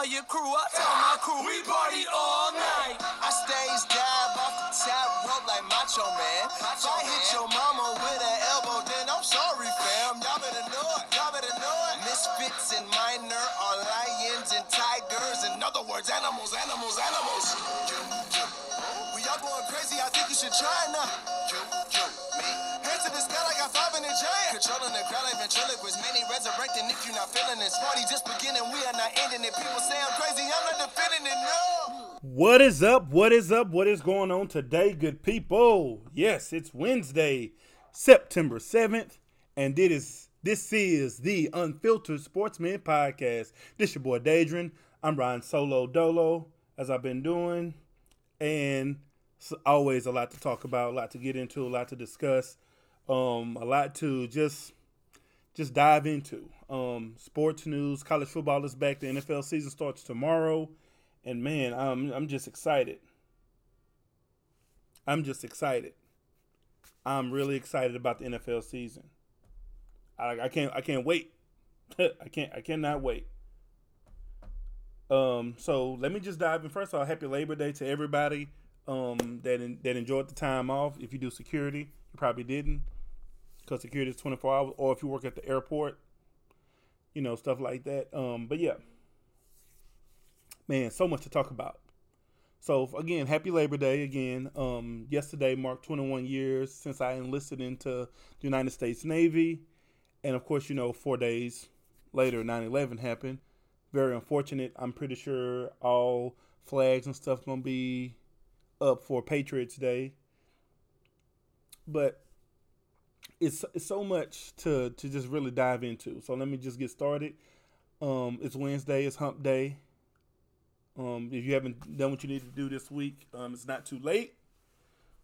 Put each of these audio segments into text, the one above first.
tell your crew, I tell my crew, we party all night. I stage dive off the top rope like Macho Man. If I hit your mama with an elbow, then I'm sorry, fam. Y'all better know it. Y'all better know it. Misfits and minor are lions and tigers. In other words, animals, animals, animals. We all going crazy. I think you should try now. To like I five in the giant. Controlling the crowd like ventriloquist. Many resurrecting if you're not feeling this. Party just beginning. We are not ending it. People say I'm crazy. I'm not defending it. No. What is up? What is up? What is going on today, good people? Yes, it's Wednesday, September 7th, and it is this is the Unfiltered Sportsmen Podcast. This your boy Dadrin. I'm Ryan Solo Dolo, as I've been doing, and always a lot to talk about, a lot to get into, a lot to discuss, um, a lot to just just dive into. Um, sports news, college football is back. The NFL season starts tomorrow, and man, I'm I'm just excited. I'm just excited. I'm really excited about the NFL season. I, I can't I can't wait. I can't I cannot wait. Um, so let me just dive in. First of all, happy Labor Day to everybody um, that in, that enjoyed the time off. If you do security, you probably didn't, because security is twenty four hours. Or if you work at the airport, you know stuff like that. Um, but yeah, man, so much to talk about. So again, happy Labor Day again. Um, yesterday marked 21 years since I enlisted into the United States Navy, and of course, you know, four days later, 9/11 happened. Very unfortunate. I'm pretty sure all flags and stuff gonna be up for Patriots Day, but it's, it's so much to to just really dive into. So let me just get started. Um, it's Wednesday. It's Hump Day. Um, if you haven't done what you need to do this week, um, it's not too late.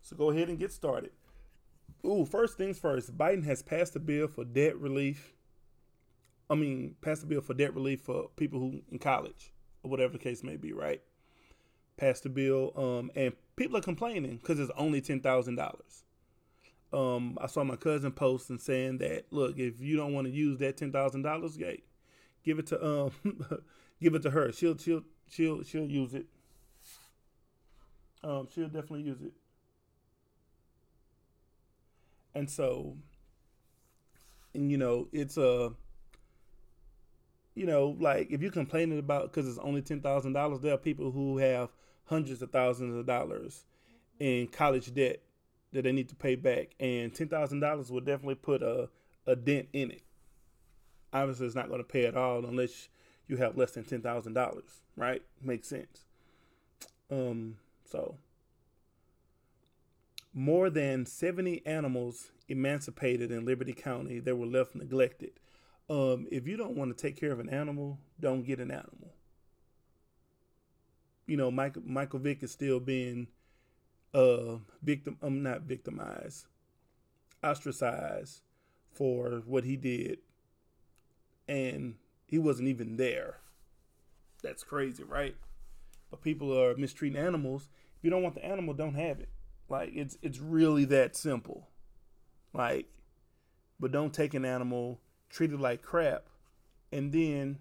So go ahead and get started. Ooh, first things first. Biden has passed a bill for debt relief. I mean, passed a bill for debt relief for people who in college or whatever the case may be. Right? Passed the bill, um, and people are complaining because it's only ten thousand dollars. Um, I saw my cousin post and saying that look, if you don't want to use that ten thousand dollars, gate, give it to um, give it to her. She'll she'll she'll she'll use it. Um, she'll definitely use it. And so, and you know, it's a, you know, like if you're complaining about because it's only ten thousand dollars, there are people who have hundreds of thousands of dollars in college debt that they need to pay back, and ten thousand dollars will definitely put a a dent in it. Obviously, it's not going to pay at all unless you have less than ten thousand dollars, right? Makes sense. Um, so more than seventy animals emancipated in Liberty County that were left neglected. Um, if you don't want to take care of an animal, don't get an animal. You know, Michael Michael Vick is still being uh victim I'm um, not victimized, ostracized for what he did. And he wasn't even there. That's crazy, right? But people are mistreating animals. If you don't want the animal, don't have it. Like it's it's really that simple. Like, but don't take an animal, treat it like crap, and then,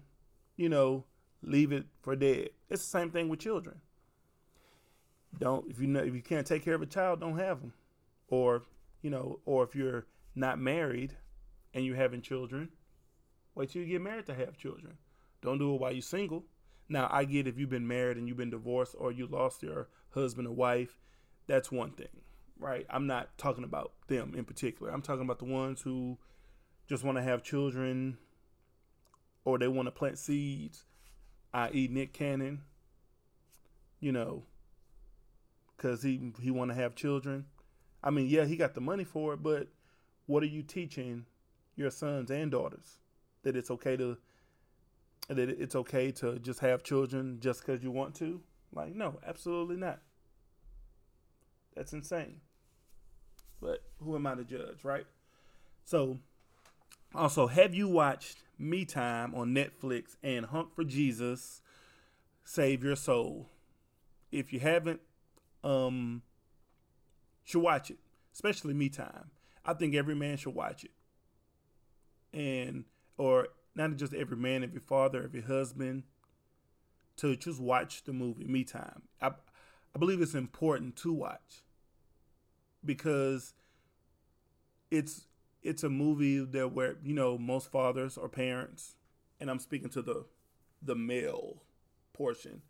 you know, leave it for dead. It's the same thing with children. Don't if you know if you can't take care of a child, don't have them, or you know, or if you're not married and you're having children, Wait till you get married to have children. Don't do it while you're single. Now, I get if you've been married and you've been divorced or you lost your husband or wife, that's one thing, right? I'm not talking about them in particular. I'm talking about the ones who just want to have children or they want to plant seeds, i.e., Nick Cannon, you know, because he, he want to have children. I mean, yeah, he got the money for it, but what are you teaching your sons and daughters? that it's okay to that it's okay to just have children just because you want to? Like, no, absolutely not. That's insane. But who am I to judge, right? So, also, have you watched Me Time on Netflix and Honk for Jesus Save Your Soul? If you haven't, um, should watch it, especially Me Time. I think every man should watch it. And or not just every man, every father, every husband, to just watch the movie Me Time. I I believe it's important to watch because it's it's a movie that where you know most fathers or parents, and I'm speaking to the the male portion,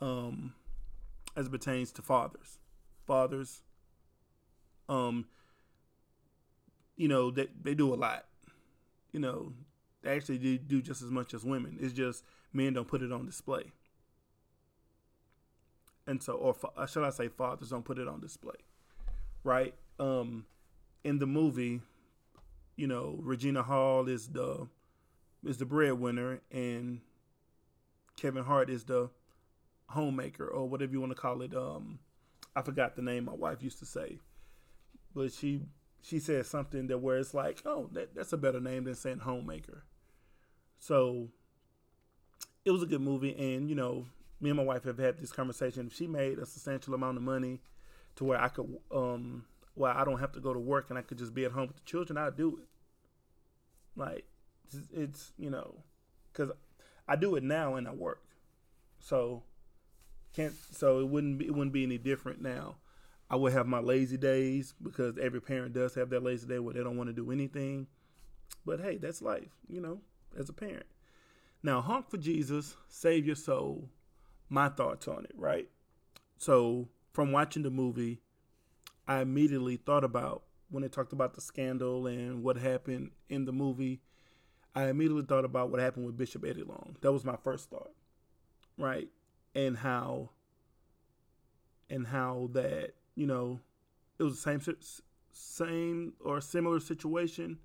um, as it pertains to fathers. Fathers, um, you know, they they do a lot. You know, they actually do, do just as much as women. It's just men don't put it on display. And so, or uh, shall I say, fathers don't put it on display, right? Um, in the movie, you know, Regina Hall is the is the breadwinner, and Kevin Hart is the homemaker or whatever you want to call it. Um, I forgot the name my wife used to say, but she she said something that where it's like, oh, that, that's a better name than saying homemaker. So it was a good movie, and you know, me and my wife have had this conversation. If she made a substantial amount of money to where I could, um, well, I don't have to go to work and I could just be at home with the children, I'd do it. Like, it's, it's you know, because I do it now and I work, so can't. So it wouldn't be it wouldn't be any different now. I would have my lazy days because every parent does have that lazy day where they don't want to do anything. But hey, that's life, you know, as a parent. Now, honk for Jesus, save your soul. My thoughts on it, right? So, from watching the movie, I immediately thought about when they talked about the scandal and what happened in the movie I immediately thought about what happened with Bishop Eddie Long. That was my first thought, right? And how, and how that you know, it was the same same or similar situation.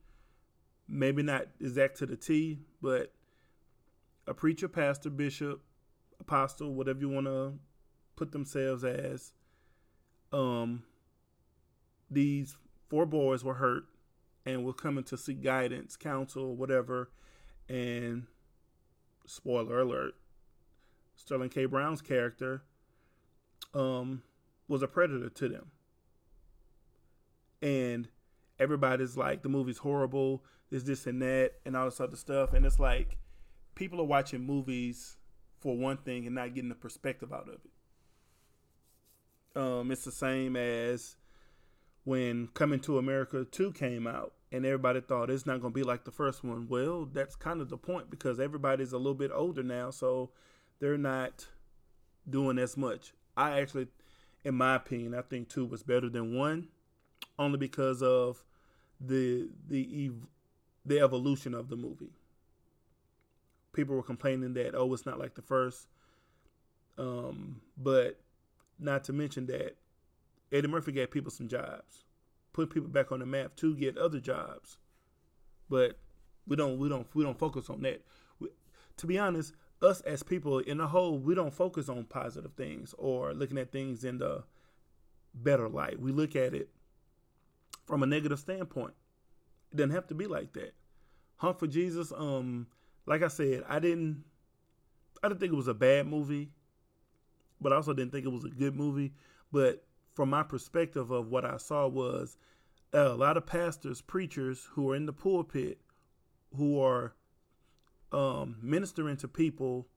Maybe not exact to the T, but a preacher, pastor, bishop, apostle, whatever you want to put themselves as. Um, these four boys were hurt and were coming to seek guidance, counsel, whatever. And spoiler alert, Sterling K. Brown's character um, was a predator to them. And everybody's like, the movie's horrible, there's this and that, and all this other stuff. And it's like, people are watching movies for one thing and not getting the perspective out of it. Um, it's the same as when Coming to America 2 came out and everybody thought it's not going to be like the first one. Well, that's kind of the point because everybody's a little bit older now, so they're not doing as much. I actually, in my opinion, I think 2 was better than 1 only because of the the the evolution of the movie. People were complaining that oh, it's not like the first, um, but not to mention that Eddie Murphy gave people some jobs, put people back on the map to get other jobs. But we don't we don't we don't focus on that. We, to be honest, us as people in the whole, we don't focus on positive things or looking at things in the better light. We look at it from a negative standpoint. It doesn't have to be like that. Honk for Jesus, um, like I said, I didn't I didn't think it was a bad movie, but I also didn't think it was a good movie. But from my perspective of what I saw was a lot of pastors, preachers who are in the pulpit who are um, ministering to people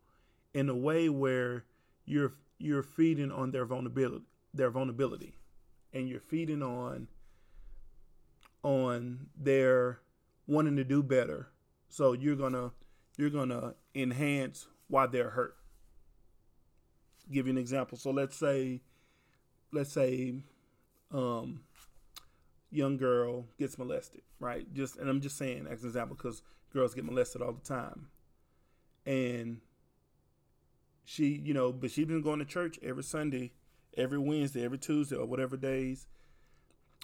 in a way where you're you're feeding on their vulnerability, their vulnerability, and you're feeding on on their wanting to do better. So you're gonna you're gonna enhance why they're hurt. Give you an example. So let's say let's say um young girl gets molested, right? Just and I'm just saying as an example because girls get molested all the time. And she, you know, but she's been going to church every Sunday, every Wednesday, every Tuesday, or whatever days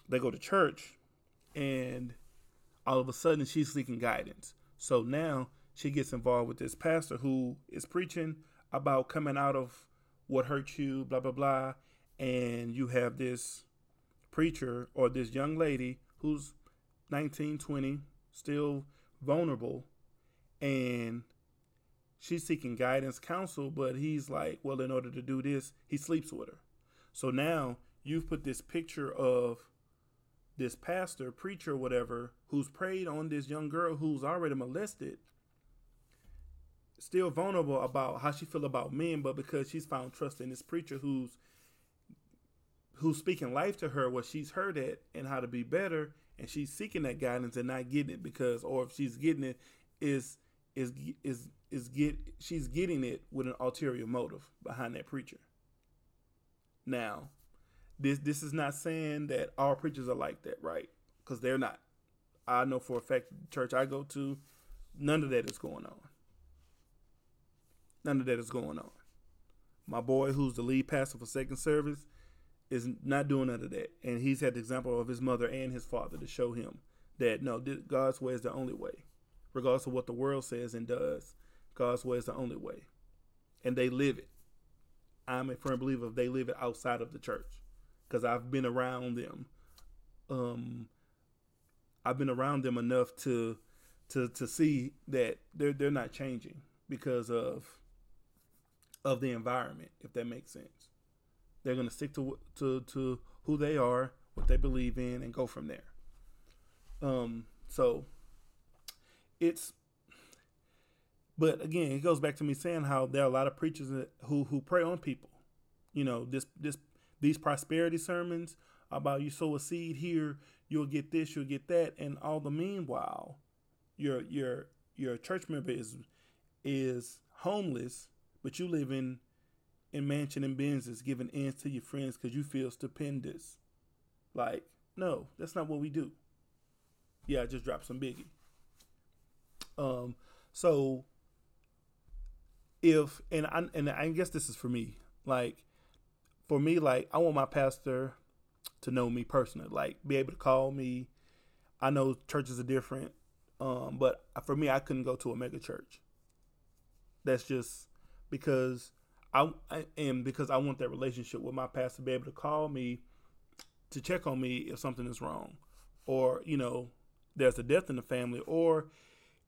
they go to church, and all of a sudden she's seeking guidance. So now she gets involved with this pastor who is preaching about coming out of what hurt you, blah blah blah, and you have this preacher or this young lady who's 19, 20, still vulnerable, and she's seeking guidance, counsel, but he's like, well, in order to do this, he sleeps with her. So now you've put this picture of this pastor, preacher, whatever, who's preyed on this young girl who's already molested, still vulnerable about how she feel about men, but because she's found trust in this preacher who's who's speaking life to her, what she's heard it and how to be better, and she's seeking that guidance and not getting it because, or if she's getting it, is is is is get she's getting it with an ulterior motive behind that preacher. Now, this this is not saying that all preachers are like that, right? Because they're not. I know for a fact the church I go to, none of that is going on. None of that is going on. My boy, who's the lead pastor for second service, is not doing none of that, and he's had the example of his mother and his father to show him that no, God's way is the only way, regardless of what the world says and does. God's way is the only way, and they live it. I'm a firm believer if they live it outside of the church because I've been around them. Um, I've been around them enough to to to see that they're they're not changing because of of the environment, if that makes sense. They're gonna stick to to to who they are, what they believe in, and go from there. Um, so it's but again, it goes back to me saying how there are a lot of preachers who who prey on people. You know, this this these prosperity sermons about you sow a seed here, you'll get this, you'll get that, and all the meanwhile, your your your church member is is homeless, but you live in in mansion and Benzes, giving ends to your friends because you feel stupendous. Like, no, that's not what we do. Yeah, I just dropped some biggie. Um, so if and I and I guess this is for me, like for me, like I want my pastor to know me personally, like be able to call me. I know churches are different, um, but for me, I couldn't go to a mega church. That's just because I, I and because I want that relationship with my pastor to be able to call me to check on me if something is wrong, or you know, there's a death in the family, or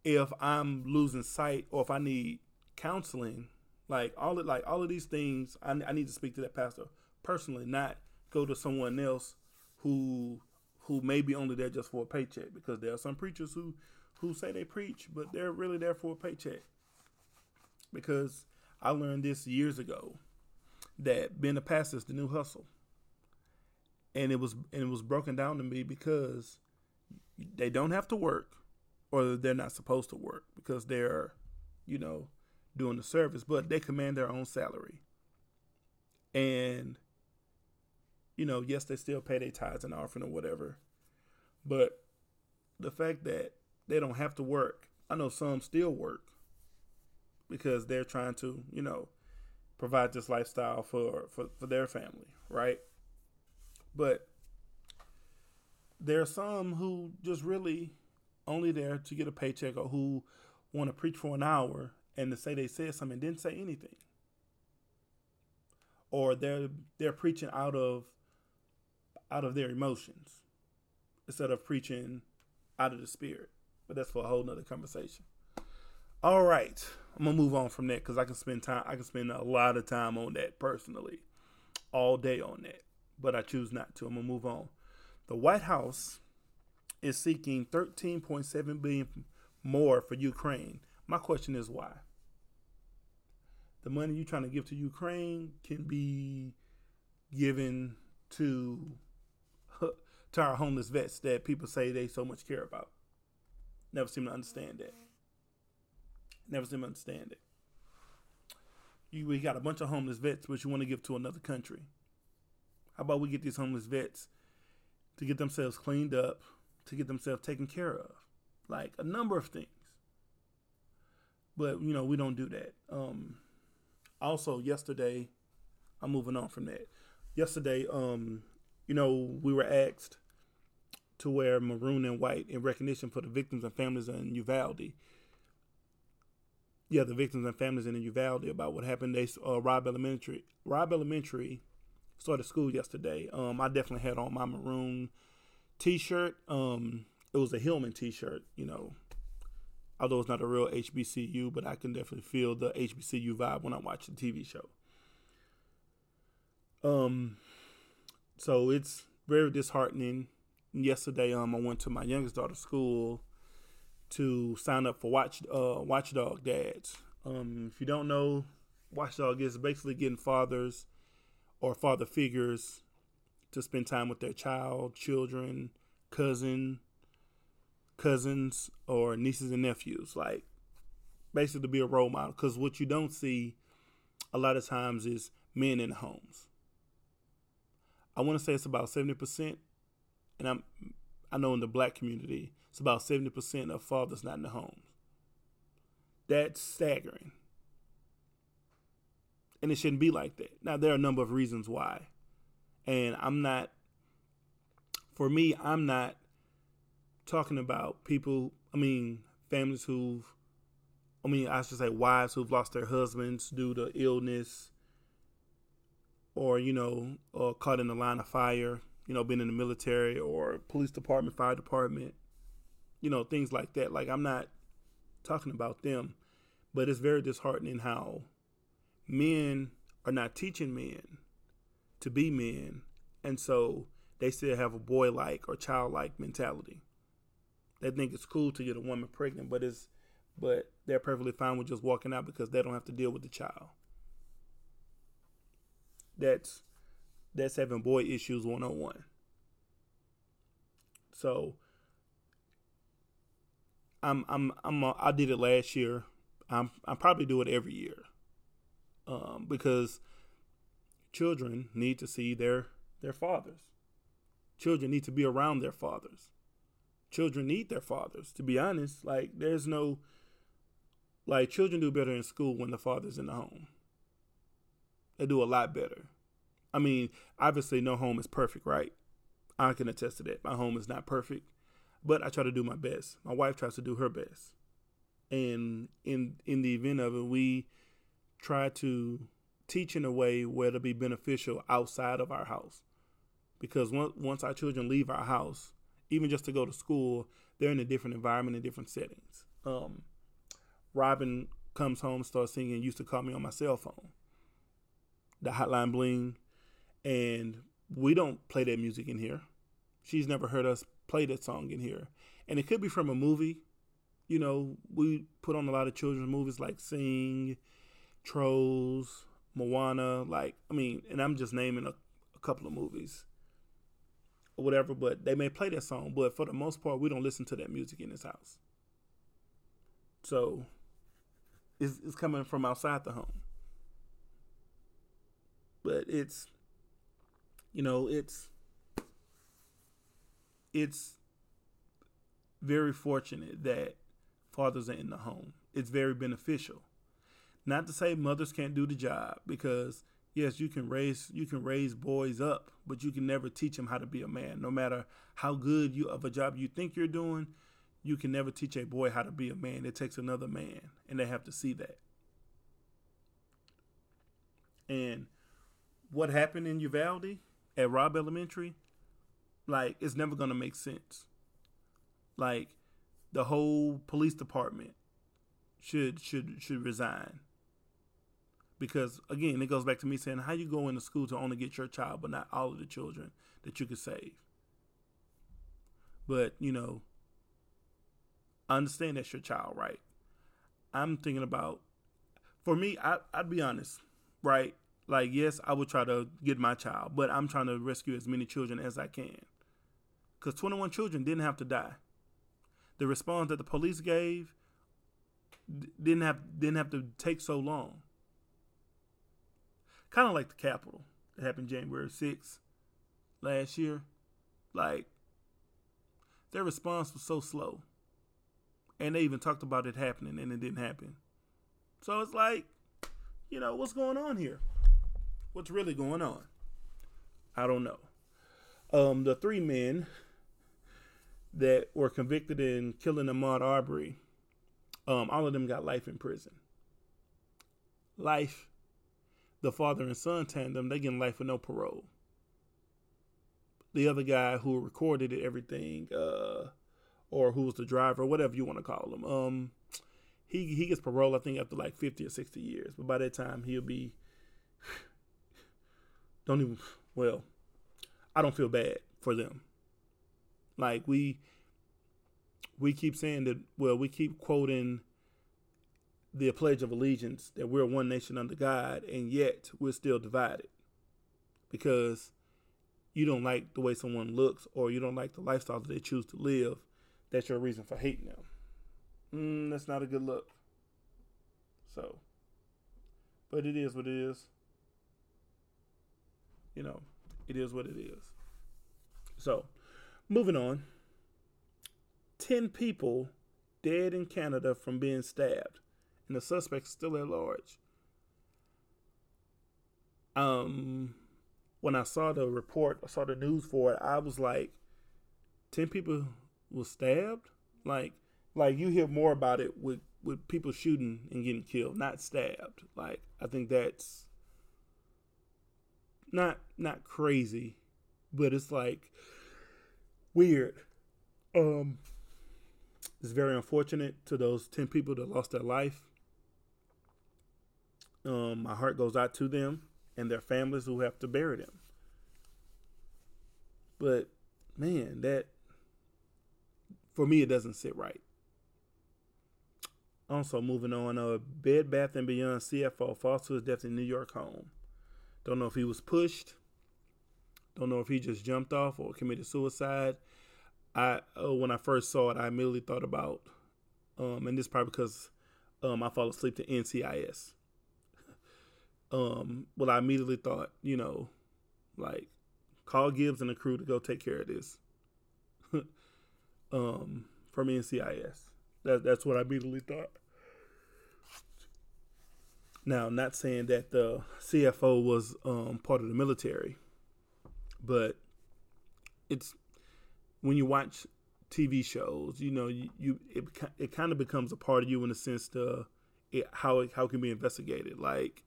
if I'm losing sight, or if I need counseling like all of like all of these things, I, I need to speak to that pastor personally, not go to someone else who who may be only there just for a paycheck. Because there are some preachers who who say they preach, but they're really there for a paycheck. Because I learned this years ago that being a pastor is the new hustle, and it was and it was broken down to me because they don't have to work, or they're not supposed to work because they're, you know, doing the service, but they command their own salary. And, you know, yes, they still pay their tithes and offering or whatever. But the fact that they don't have to work, I know some still work because they're trying to, you know, provide this lifestyle for, for, for their family, right? But there are some who just really only there to get a paycheck or who want to preach for an hour and to say they said something and didn't say anything. Or they're they're preaching out of out of their emotions instead of preaching out of the spirit. But that's for a whole nother conversation. All right. I'm gonna move on from that because I can spend time I can spend a lot of time on that personally. All day on that. But I choose not to. I'm gonna move on. The White House is seeking 13.7 billion more for Ukraine. My question is why? the money you're trying to give to Ukraine can be given to to our homeless vets that people say they so much care about. Never seem to understand that. Never seem to understand it. You we got a bunch of homeless vets, but you want to give to another country. How about we get these homeless vets to get themselves cleaned up, to get themselves taken care of, like a number of things. But you know we don't do that. Um, also yesterday, I'm moving on from that. Yesterday, um, you know, we were asked to wear maroon and white in recognition for the victims and families in Uvalde. Yeah, the victims and families in the Uvalde about what happened. They uh, Robb Elementary. Robb Elementary started school yesterday. Um, I definitely had on my maroon T-shirt. Um, it was a Hillman T-shirt. You know, although it's not a real HBCU, but I can definitely feel the HBCU vibe when I watch the TV show. Um, so it's very disheartening yesterday, um, I went to my youngest daughter's school to sign up for Watch uh, Watchdog Dads. Um, if you don't know, Watchdog is basically getting fathers or father figures to spend time with their child, children, cousin, cousins, or nieces and nephews. Like basically to be a role model. Because what you don't see a lot of times is men in homes. I want to say it's about seventy percent, and I'm I know in the black community it's about seventy percent of fathers not in the homes. That's staggering, and it shouldn't be like that. Now there are a number of reasons why, and I'm not. For me, I'm not talking about people. I mean, families who've I mean, I should say wives who've lost their husbands due to illness or, you know, or caught in the line of fire, you know, been in the military or police department, fire department, you know, things like that. Like, I'm not talking about them, but it's very disheartening how men are not teaching men to be men. And so they still have a boy like or child-like mentality. They think it's cool to get a woman pregnant, but it's but they're perfectly fine with just walking out because they don't have to deal with the child. That's that's having boy issues one on one. So I'm I'm I'm a, I did it last year. I'm I probably do it every year. Um, because children need to see their their fathers. Children need to be around their fathers. Children need their fathers. To be honest, like there's no like children do better in school when the father's in the home. They do a lot better. I mean, obviously no home is perfect, right? I can attest to that. My home is not perfect, but I try to do my best. My wife tries to do her best. And in in the event of it, we try to teach in a way where it'll be beneficial outside of our house. Because once once our children leave our house, even just to go to school, they're in a different environment in different settings. Um, Robin comes home, starts singing, used to call me on my cell phone. The hotline bling. And we don't play that music in here. She's never heard us play that song in here. And it could be from a movie. You know, we put on a lot of children's movies like Sing, Trolls, Moana, like I mean, and I'm just naming a, a couple of movies or whatever, but they may play that song, but for the most part we don't listen to that music in this house. So it's, is coming from outside the home. But it's you know, it's it's very fortunate that fathers are in the home. It's very beneficial. Not to say mothers can't do the job because yes, you can raise you can raise boys up, but you can never teach them how to be a man. No matter how good you of a job you think you're doing, you can never teach a boy how to be a man. It takes another man, and they have to see that. And what happened in Uvalde at Robb Elementary, like, it's never to make sense. Like, the whole police department should should should resign because again it goes back to me saying how you go into school to only get your child but not all of the children that you could save but you know I understand that's your child, right? I'm thinking about, for me, I, I'd be honest, right? Like, yes, I would try to get my child, but I'm trying to rescue as many children as I can. Because 21 children didn't have to die. The response that the police gave didn't have didn't have to take so long. Kind of like the Capitol that happened January 6th last year. Like, their response was so slow and they even talked about it happening and it didn't happen. So it's like, you know, what's going on here? What's really going on? I don't know. Um, the three men that were convicted in killing Ahmaud Arbery, um, all of them got life in prison. Life. The father and son tandem, they getting life with no parole. The other guy who recorded it, everything, uh, or who was the driver, whatever you want to call him. Um, he he gets parole, I think, after like fifty or sixty years. But by that time, he'll be. Don't even. Well, I don't feel bad for them. Like we we keep saying that well, we keep quoting the Pledge of Allegiance that we're one nation under God, and yet we're still divided because you don't like the way someone looks or you don't like the lifestyle that they choose to live. That's your reason for hating them. Mm, that's not a good look. So, but it is what it is. You know, it is what it is. So, moving on. 10 people dead in Canada from being stabbed, and the suspect still at large. Um, when I saw the report, I saw the news for it, I was like, 10 people were stabbed? Like, like you hear more about it with, with people shooting and getting killed, not stabbed. Like, I think that's not not crazy, but it's like weird. Um, it's very unfortunate to those 10 people that lost their life. Um, my heart goes out to them and their families who have to bury them. But man, that for me it doesn't sit right. Also moving on, uh, Bed Bath and Beyond CFO falls to his death in New York home. Don't know if he was pushed. Don't know if he just jumped off or committed suicide. I uh, when I first saw it, I immediately thought about, um, and this probably because um, I fall asleep to NCIS. um, well, I immediately thought, you know, like call Gibbs and the crew to go take care of this. um, from NCIS. That that's what I immediately thought. Now, not saying that the CFO was um, part of the military, but it's when you watch TV shows, you know, you, you it it kind of becomes a part of you in the sense to it, how it, how it can be investigated. Like,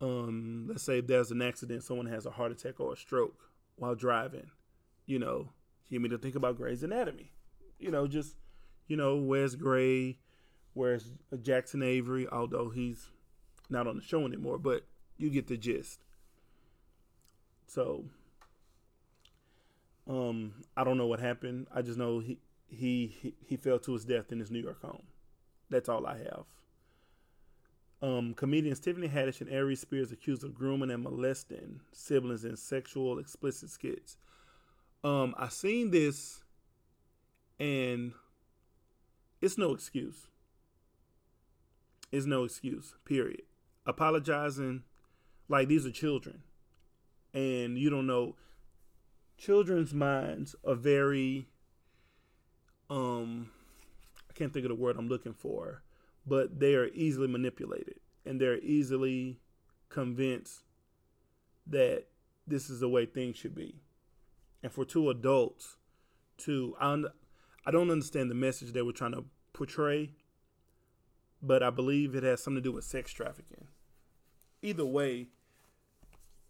um, let's say there's an accident, someone has a heart attack or a stroke while driving. You know, you me to think about Grey's Anatomy. You know, just you know, where's Grey, where's Jackson Avery, although he's not on the show anymore, but you get the gist. So um, I don't know what happened. I just know he, he he fell to his death in his New York home. That's all I have. Um, comedians Tiffany Haddish and Aries Spears accused of grooming and molesting siblings in sexual explicit skits. Um, I seen this, and it's no excuse. It's no excuse. Period. Apologizing, like these are children, and you don't know children's minds are very um I can't think of the word I'm looking for, but they are easily manipulated and they're easily convinced that this is the way things should be. And for two adults to I, I don't understand the message they were trying to portray, but I believe it has something to do with sex trafficking. Either way,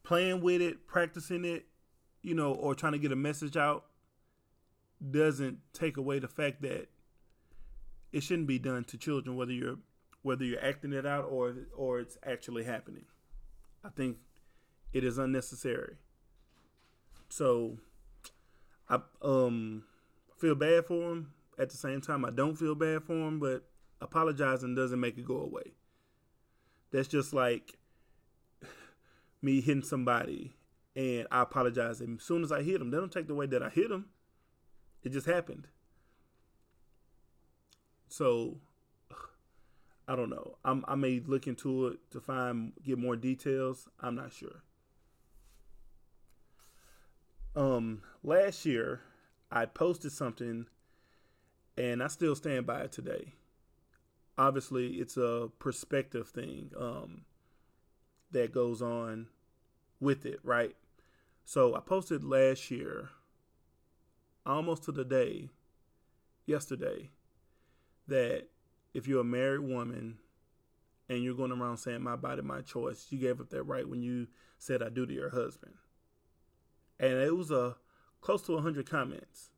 playing with it, practicing it, you know, or trying to get a message out doesn't take away the fact that it shouldn't be done to children, whether you're whether you're acting it out or or it's actually happening. I think it is unnecessary. So I um feel bad for him. At the same time, I don't feel bad for him, but apologizing doesn't make it go away. That's just like me hitting somebody and I apologize. And as soon as I hit him, they don't take the way that I hit him. It just happened. So I don't know. I'm, I may look into it to find get more details. I'm not sure. Um, last year I posted something, and I still stand by it today. Obviously, it's a perspective thing um, that goes on with it, right? So I posted last year, almost to the day, yesterday, that if you're a married woman and you're going around saying my body, my choice, you gave up that right when you said I do to your husband. And it was a close to 100 comments.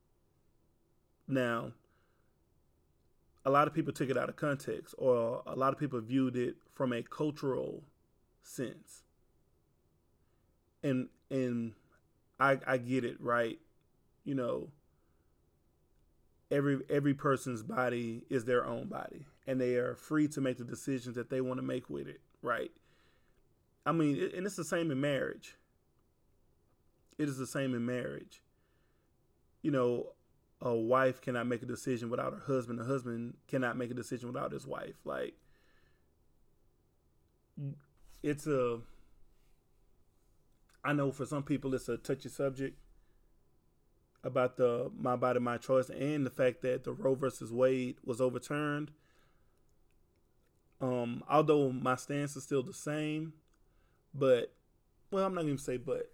Now, a lot of people took it out of context, or a lot of people viewed it from a cultural sense. And and I I get it, right? You know, every every person's body is their own body and they are free to make the decisions that they want to make with it right? I mean and it's the same in marriage. It is the same in marriage. You know a wife cannot make a decision without her husband. A husband cannot make a decision without his wife. Like it's a i know for some people it's a touchy subject about the my body my choice and the fact that the Roe versus Wade was overturned. Um, although my stance is still the same, but well, I'm not to say but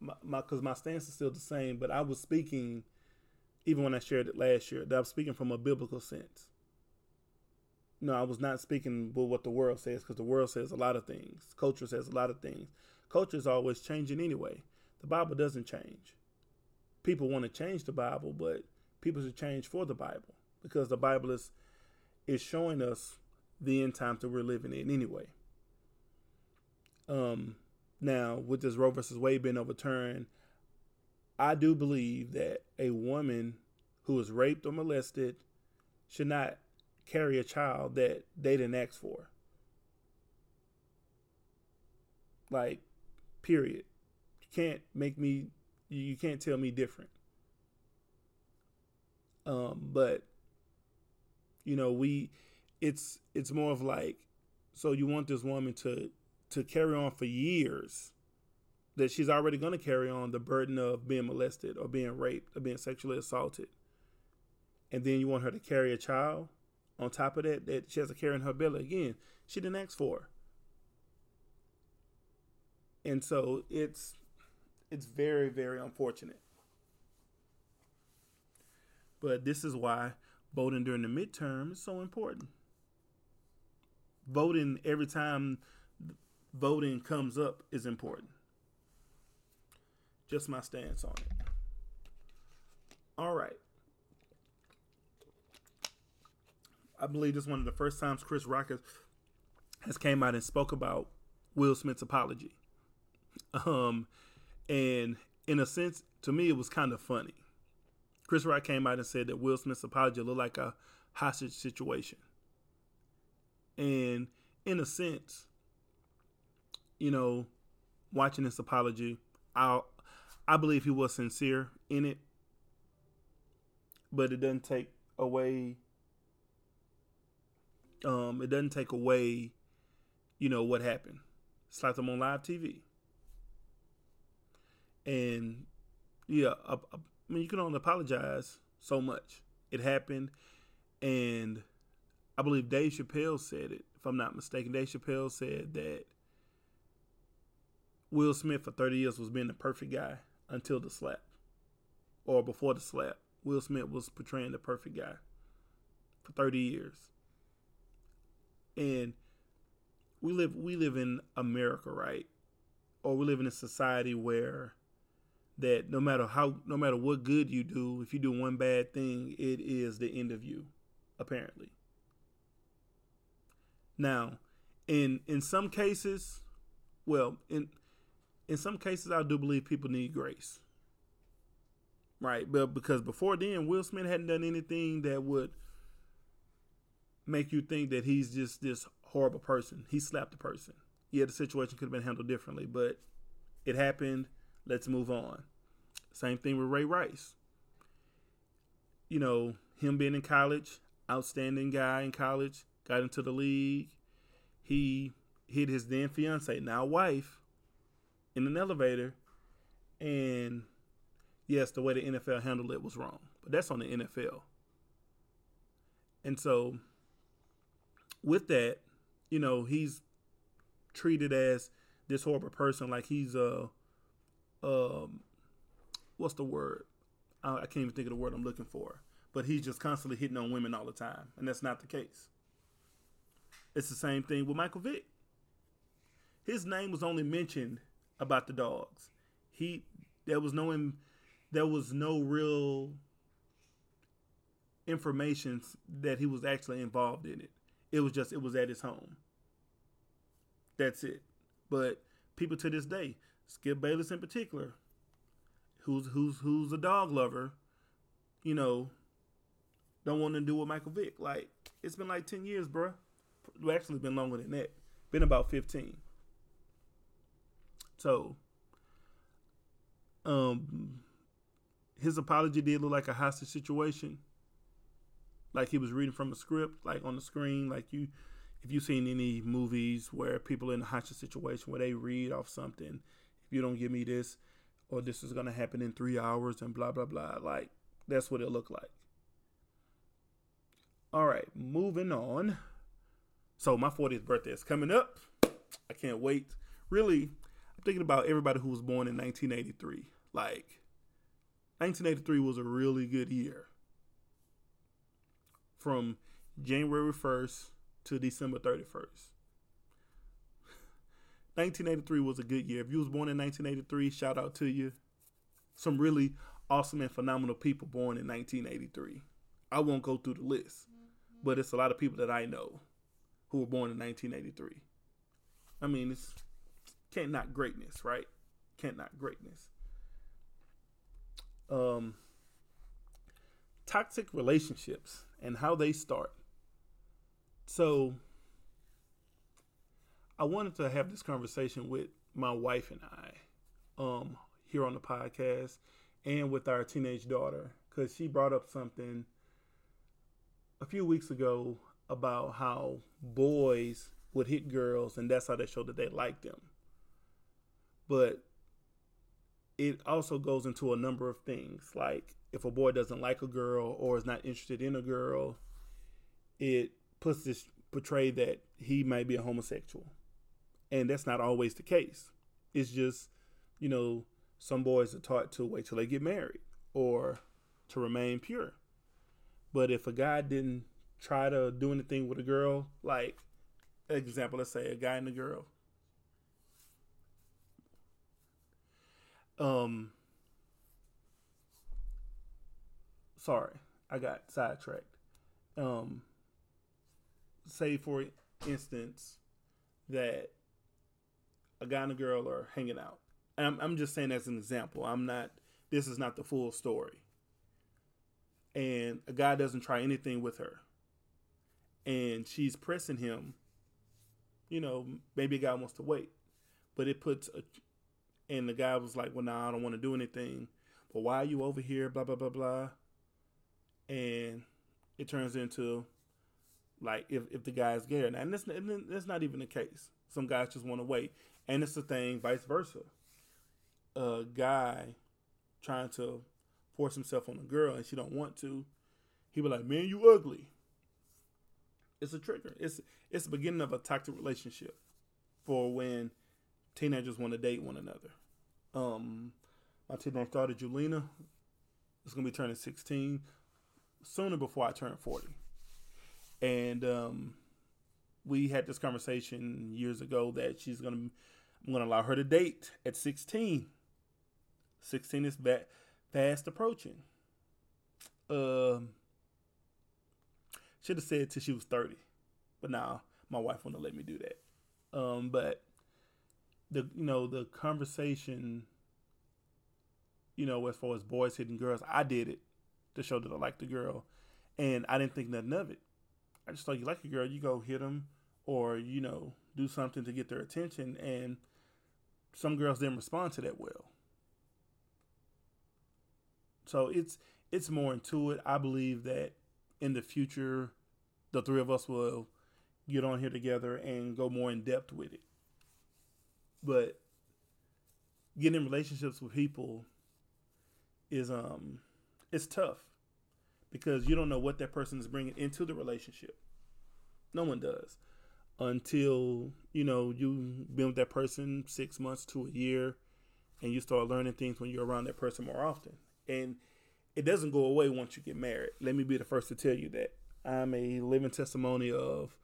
my because my, my stance is still the same. But I was speaking even when I shared it last year that I was speaking from a biblical sense. No, I was not speaking with what the world says because the world says a lot of things. Culture says a lot of things. Culture is always changing anyway. The Bible doesn't change people want to change the Bible, but people should change for the Bible because the Bible is is showing us the end times that we're living in anyway. Um, now with this Roe versus Wade being overturned, I do believe that a woman who is raped or molested should not carry a child that they didn't ask for. Like, period. You can't make me you can't tell me different. Um, but you know, we it's it's more of like so you want this woman to to carry on for years that she's already going to carry on the burden of being molested or being raped or being sexually assaulted. And then you want her to carry a child on top of that that she has to carry in her belly again. She didn't ask for. And so it's it's very, very unfortunate. But this is why voting during the midterm is so important. Voting every time voting comes up is important. Just my stance on it. All right. I believe this is one of the first times Chris Rock has, has came out and spoke about Will Smith's apology. Um, and in a sense, to me, it was kind of funny. Chris Rock came out and said that Will Smith's apology looked like a hostage situation. And in a sense, you know, watching this apology, I I believe he was sincere in it, but it doesn't take away. Um, it doesn't take away, you know, what happened. Slapped him on live TV. And yeah, I, I mean, you can only apologize so much. It happened, and I believe Dave Chappelle said it. If I'm not mistaken, Dave Chappelle said that Will Smith for 30 years was being the perfect guy until the slap, or before the slap. Will Smith was portraying the perfect guy for 30 years, and we live we live in America, right? Or we live in a society where that no matter how no matter what good you do, if you do one bad thing, it is the end of you, apparently. Now, in in some cases, well, in in some cases I do believe people need grace. Right, but because before then Will Smith hadn't done anything that would make you think that he's just this horrible person. He slapped a person. Yeah, the situation could have been handled differently, but it happened Let's move on. Same thing with Ray Rice. You know, him being in college, outstanding guy in college, got into the league. He hit his then fiance, now wife, in an elevator. And yes, the way the NFL handled it was wrong. But that's on the NFL. And so with that, you know, he's treated as this horrible person, like he's a um, what's the word? I, I can't even think of the word I'm looking for. But he's just constantly hitting on women all the time, and that's not the case. It's the same thing with Michael Vick. His name was only mentioned about the dogs. He there was no there was no real information that he was actually involved in it. It was just it was at his home. That's it. But people to this day, Skip Bayless in particular, who's who's who's a dog lover, you know, don't want to do with Michael Vick. Like it's been like ten years, bro. Well, actually, been longer than that. Been about fifteen. So, um, his apology did look like a hostage situation. Like he was reading from a script, like on the screen. Like you, if you've seen any movies where people in a hostage situation where they read off something, if you don't give me this, or this is gonna happen in three hours, and blah blah blah. Like that's what it looked like. All right, moving on. So my 40th birthday is coming up. I can't wait. Really, I'm thinking about everybody who was born in 1983. Like 1983 was a really good year. From January 1st to December 31st. 1983 was a good year. If you was born in 1983, shout out to you. Some really awesome and phenomenal people born in 1983. I won't go through the list, but it's a lot of people that I know who were born in 1983. I mean, it's can't not greatness, right? Can't not greatness. Um, toxic relationships and how they start. So, I wanted to have this conversation with my wife and I um, here on the podcast and with our teenage daughter because she brought up something a few weeks ago about how boys would hit girls and that's how they showed that they like them. But it also goes into a number of things. Like if a boy doesn't like a girl or is not interested in a girl, it puts this portray that he might be a homosexual. And that's not always the case. It's just, you know, some boys are taught to wait till they get married or to remain pure. But if a guy didn't try to do anything with a girl, like example, let's say a guy and a girl. Um sorry, I got sidetracked. Um say for instance that a guy and a girl are hanging out. I'm, I'm just saying as an example. I'm not, this is not the full story. And a guy doesn't try anything with her. And she's pressing him. You know, maybe a guy wants to wait. But it puts a, and the guy was like, well, no, nah, I don't want to do anything. But why are you over here? Blah, blah, blah, blah. And it turns into like if, if the guy's gay or not. And that's, and that's not even the case. Some guys just want to wait. And it's the thing, vice versa. A guy trying to force himself on a girl and she don't want to, he be like, "Man, you ugly." It's a trigger. It's it's the beginning of a toxic relationship for when teenagers want to date one another. Um, my teenage daughter Julina is gonna be turning sixteen sooner before I turn forty, and um, we had this conversation years ago that she's gonna I'm gonna allow her to date at 16. 16 is that fast approaching. Um, should have said till she was 30, but now my wife wouldn't let me do that. Um, but the you know the conversation, you know, as far as boys hitting girls, I did it to show that I liked the girl, and I didn't think nothing of it. I just thought you like a girl, you go hit them, or you know do something to get their attention and some girls didn't respond to that well. So it's it's more into it. I believe that in the future the three of us will get on here together and go more in depth with it. But getting in relationships with people is um it's tough because you don't know what that person is bringing into the relationship. No one does until you know you've been with that person six months to a year and you start learning things when you're around that person more often. And it doesn't go away once you get married. Let me be the first to tell you that. I'm a living testimony of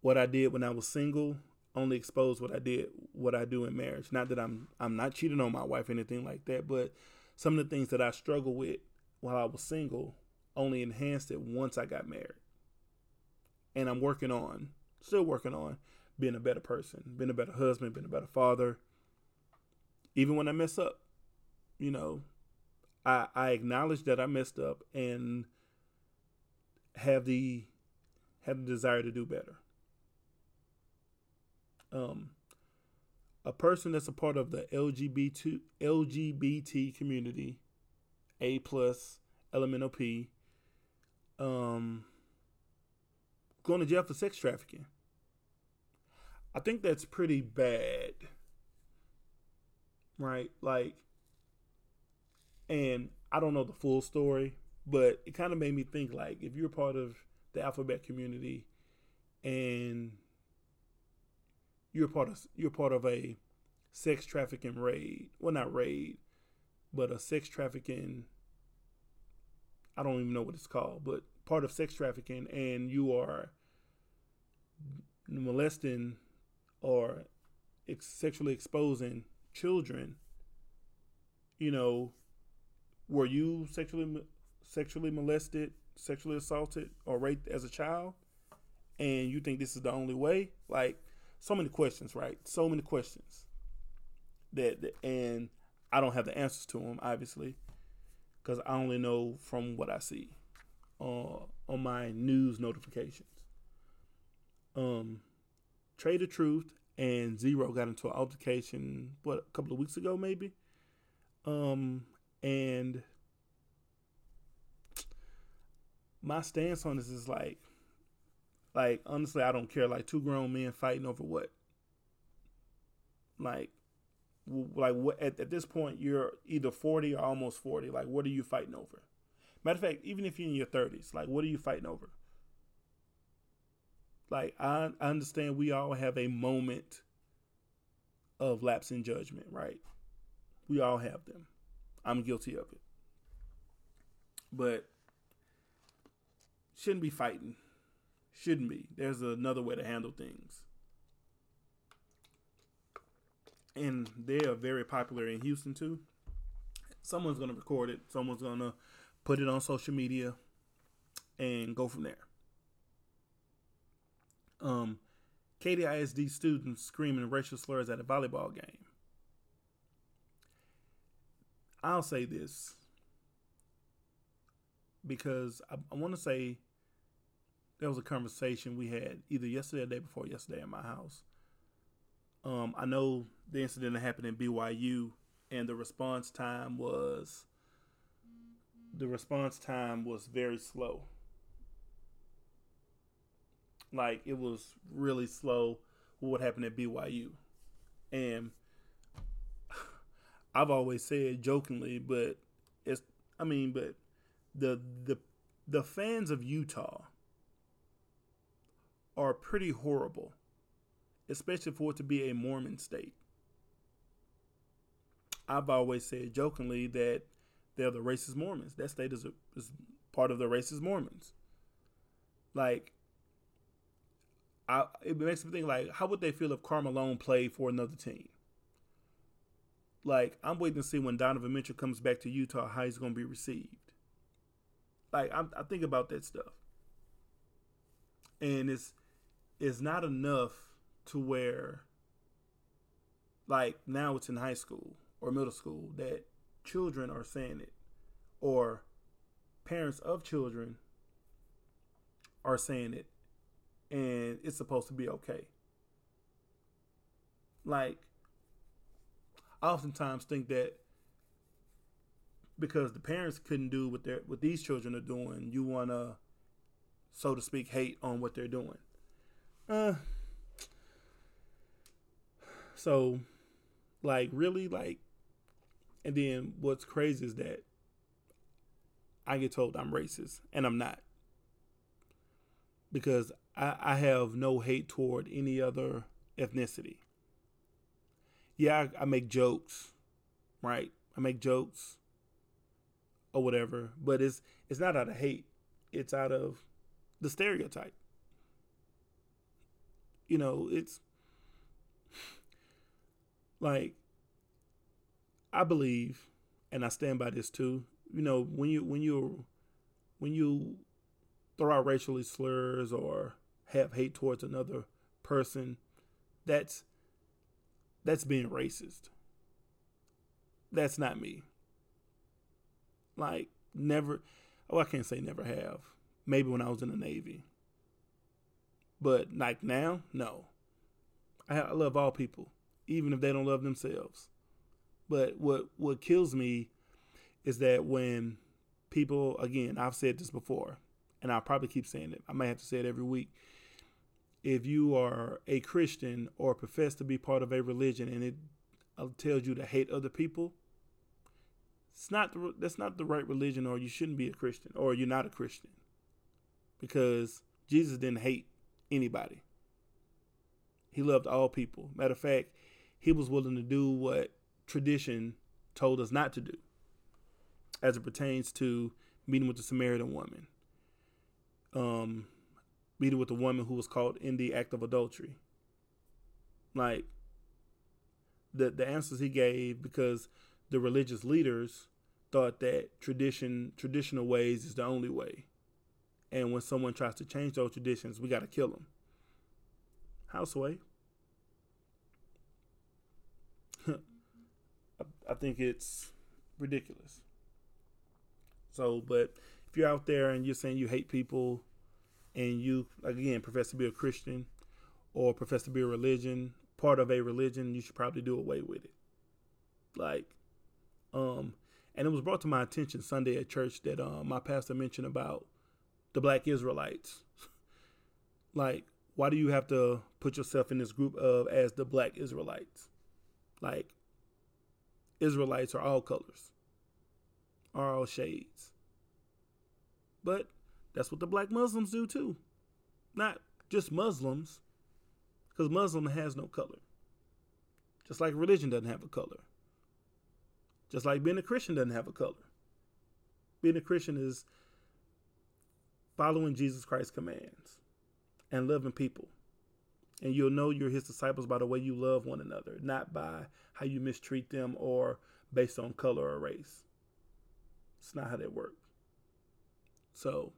what i did when i was single only expose what i did what i do in marriage. Not that i'm i'm not cheating on my wife anything like that but some of the things that i struggled with while i was single only enhanced it once i got married. And i'm working on still working on being a better person, being a better husband, being a better father. Even when I mess up, you know, I I acknowledge that I messed up and have the have the desire to do better. Um, a person that's a part of the LGBT LGBT community, A plus, elemental P, um, going to jail for sex trafficking. I think that's pretty bad. Right? Like, and I don't know the full story, but it kind of made me think like if you're part of the alphabet community and you're part of you're part of a sex trafficking raid, well not raid, but a sex trafficking I don't even know what it's called, but part of sex trafficking and you are molesting or ex- sexually exposing children, you know, were you sexually sexually molested, sexually assaulted, or raped as a child, and you think this is the only way? Like, so many questions, right? So many questions. That, that and I don't have the answers to them, obviously, because I only know from what I see uh, on my news notifications. Um, Trae tha Truth and Z-Ro got into an altercation what a couple of weeks ago, maybe. Um, and my stance on this is like, like honestly, I don't care. Like two grown men fighting over what? Like, like what? At, at this point, you're either forty or almost forty. Like, what are you fighting over? Matter of fact, even if you're in your thirties, like, what are you fighting over? Like, I, I understand we all have a moment of lapse in judgment, right? We all have them. I'm guilty of it. But shouldn't be fighting. Shouldn't be. There's another way to handle things. And they are very popular in Houston too. Someone's gonna record it. Someone's gonna put it on social media and go from there. Um, Katy ISD students screaming racial slurs at a volleyball game. I'll say this because I, I want to say there was a conversation we had either yesterday or the day before yesterday at my house. Um, I know the incident that happened in BYU, and the response time was the response time was very slow. Like it was really slow. What happened at BYU, and I've always said jokingly, but it's I mean, but the the the fans of Utah are pretty horrible, especially for it to be a Mormon state. I've always said jokingly that they're the racist Mormons. That state is, a, is part of the racist Mormons. Like, I, it makes me think like, how would they feel if Carmelone played for another team? Like, I'm waiting to see when Donovan Mitchell comes back to Utah how he's going to be received. Like, I'm, I think about that stuff, and it's it's not enough to where, like, now it's in high school or middle school that children are saying it, or parents of children are saying it, and it's supposed to be okay. Like, I oftentimes think that because the parents couldn't do what they what these children are doing, you want to, so to speak, hate on what they're doing. Uh, so, like, really, like, and then what's crazy is that I get told I'm racist, and I'm not. Because I, I have no hate toward any other ethnicity. Yeah, I, I make jokes, right? I make jokes or whatever, but it's it's not out of hate. It's out of the stereotype. You know, it's like I believe, and I stand by this too. You know, when you when you when you throw out racially slurs or have hate towards another person, that's that's being racist. That's not me. Like never oh I can't say never have, maybe when I was in the Navy. But like now, no. I, I love all people, even if they don't love themselves. But what what kills me is that when people, again, I've said this before, and I'll probably keep saying it. I might have to say it every week. If you are a Christian or profess to be part of a religion and it uh, tells you to hate other people, it's not the, that's not the right religion, or you shouldn't be a Christian, or you're not a Christian, because Jesus didn't hate anybody. He loved all people. Matter of fact, he was willing to do what tradition told us not to do, as it pertains to meeting with the Samaritan woman, um, meeting with a woman who was caught in the act of adultery. Like the the answers he gave because the religious leaders thought that tradition traditional ways is the only way. And when someone tries to change those traditions, we got to kill them. Houseway. I think it's ridiculous. So, but if you're out there and you're saying you hate people and you, again, profess to be a Christian or profess to be a religion, part of a religion, you should probably do away with it. Like, um, and it was brought to my attention Sunday at church that um, my pastor mentioned about the black Israelites. like, why do you have to put yourself in this group of as the black Israelites? Like, Israelites are all colors, are all shades. But that's what the black Muslims do too. Not just Muslims, because Muslim has no color. Just like religion doesn't have a color. Just like being a Christian doesn't have a color. Being a Christian is following Jesus Christ's commands and loving people. And you'll know you're his disciples by the way you love one another, not by how you mistreat them or based on color or race. It's not how that works. So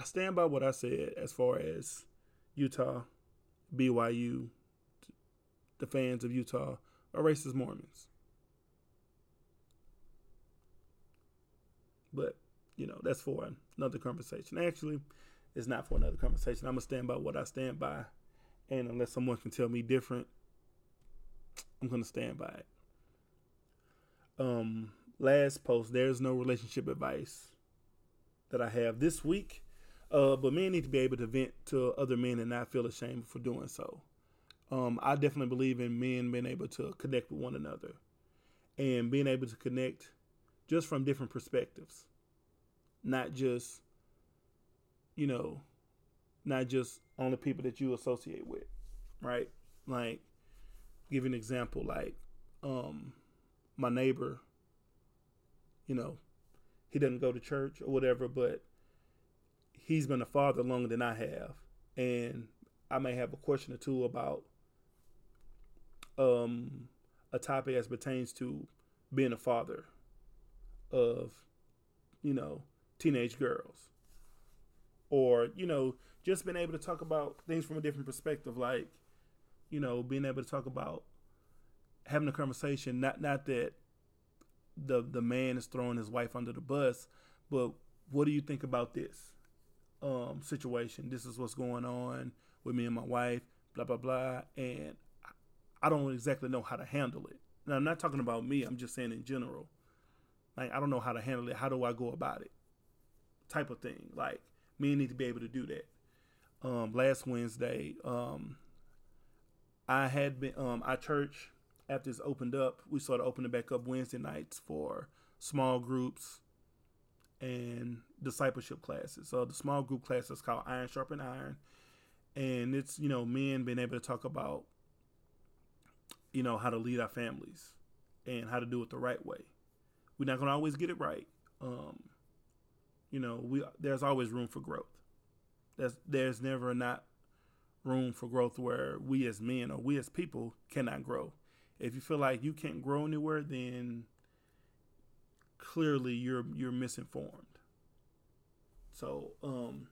I stand by what I said as far as Utah, BYU, the fans of Utah are racist Mormons. But, you know, that's for another conversation. Actually, it's not for another conversation. I'm going to stand by what I stand by. And unless someone can tell me different, I'm going to stand by it. Um, last post, there's no relationship advice that I have this week. Uh, but men need to be able to vent to other men and not feel ashamed for doing so. Um, I definitely believe in men being able to connect with one another and being able to connect just from different perspectives, not just, you know, not just on the people that you associate with, right? Like, give an example, like, um, my neighbor, you know, he doesn't go to church or whatever, but he's been a father longer than I have, and I may have a question or two about um, a topic as pertains to being a father of, you know, teenage girls. Or, you know, just being able to talk about things from a different perspective, like, you know, being able to talk about having a conversation, not not that the the man is throwing his wife under the bus, but what do you think about this um, situation? This is what's going on with me and my wife, blah blah blah, and I don't exactly know how to handle it. Now I'm not talking about me. I'm just saying in general. Like I don't know how to handle it. How do I go about it? Type of thing. Like men need to be able to do that. Um, last Wednesday, um, I had been um, our church after it's opened up. We started opening back up Wednesday nights for small groups and discipleship classes. So the small group class is called Iron Sharpen Iron, and it's you know men being able to talk about you know how to lead our families and how to do it the right way. We're not gonna always get it right. Um, you know, we there's always room for growth. There's there's never not room for growth where we as men or we as people cannot grow. If you feel like you can't grow anywhere, then clearly you're you're misinformed. So, um,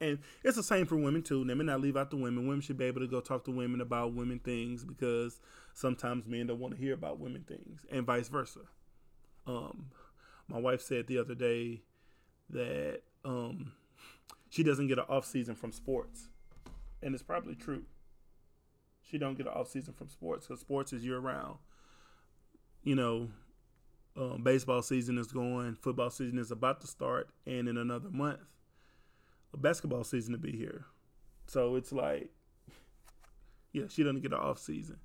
and it's the same for women too. Let me not leave out the women. Women should be able to go talk to women about women things because sometimes men don't want to hear about women things, and vice versa. Um, my wife said the other day that um, she doesn't get an off season from sports, and it's probably true. She don't get an off season from sports because sports is year round. You know, um, baseball season is going, football season is about to start, and in another month, a basketball season to be here. So it's like, yeah, she doesn't get an off season.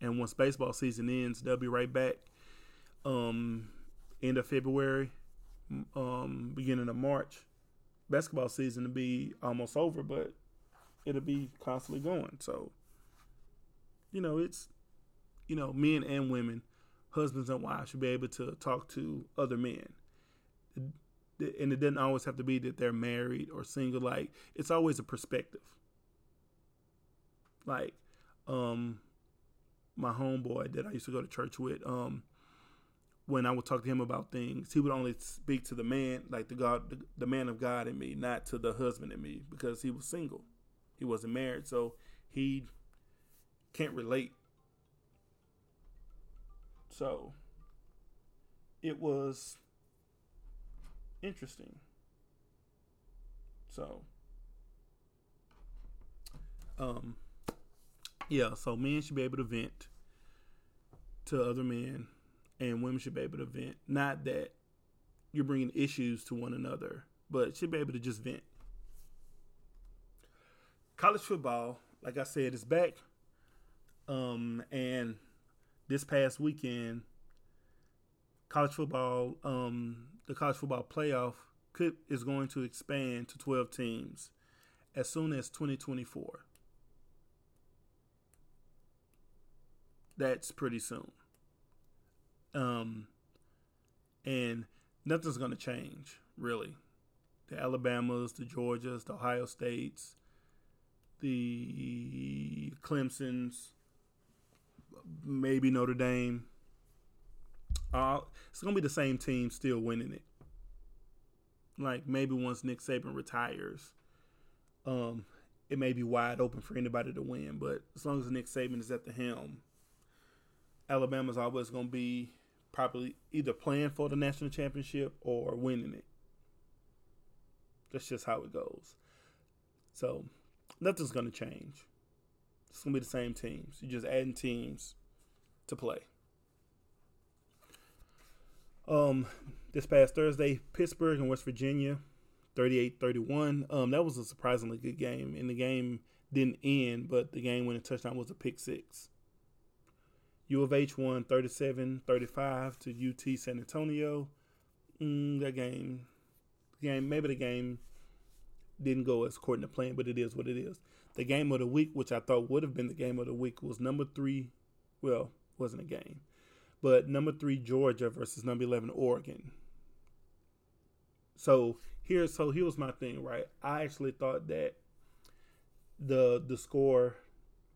And once baseball season ends, they'll be right back. Um, end of February, um, beginning of March. Basketball season to be almost over, but it'll be constantly going. So, you know, it's you know, men and women, husbands and wives should be able to talk to other men. And it doesn't always have to be that they're married or single. Like it's always a perspective. Like, um, my homeboy that I used to go to church with, um, when I would talk to him about things, he would only speak to the man, like the God, the, the, man of God in me, not to the husband in me, because he was single, he wasn't married, so he can't relate. So it was interesting. So, um, yeah, so men should be able to vent to other men, and women should be able to vent. Not that you're bringing issues to one another, but should be able to just vent. College football, like I said, is back. Um, and this past weekend, college football, um, the college football playoff could is going to expand to 12 teams as soon as 2024. That's pretty soon. Um, and nothing's going to change, really. The Alabamas, the Georgias, the Ohio States, the Clemsons, maybe Notre Dame. Uh, it's to be the same team still winning it. Like maybe once Nick Saban retires, um, it may be wide open for anybody to win. But as long as Nick Saban is at the helm, Alabama's always to be probably either playing for the national championship or winning it. That's just how it goes. So nothing's to change. It's to be the same teams. You're just adding teams to play. Um, this past Thursday, Pittsburgh and West Virginia, 38-31. Um, that was a surprisingly good game, and the game didn't end, but the game winning touchdown was a pick six. U of H won 37 35 to UT San Antonio. Mm, that game, game, maybe the game didn't go as according to plan, but it is what it is. The game of the week, which I thought would have been the game of the week, was number three. Well, wasn't a game, but number three Georgia versus number eleven Oregon. So here, so here was my thing, right? I actually thought that the the score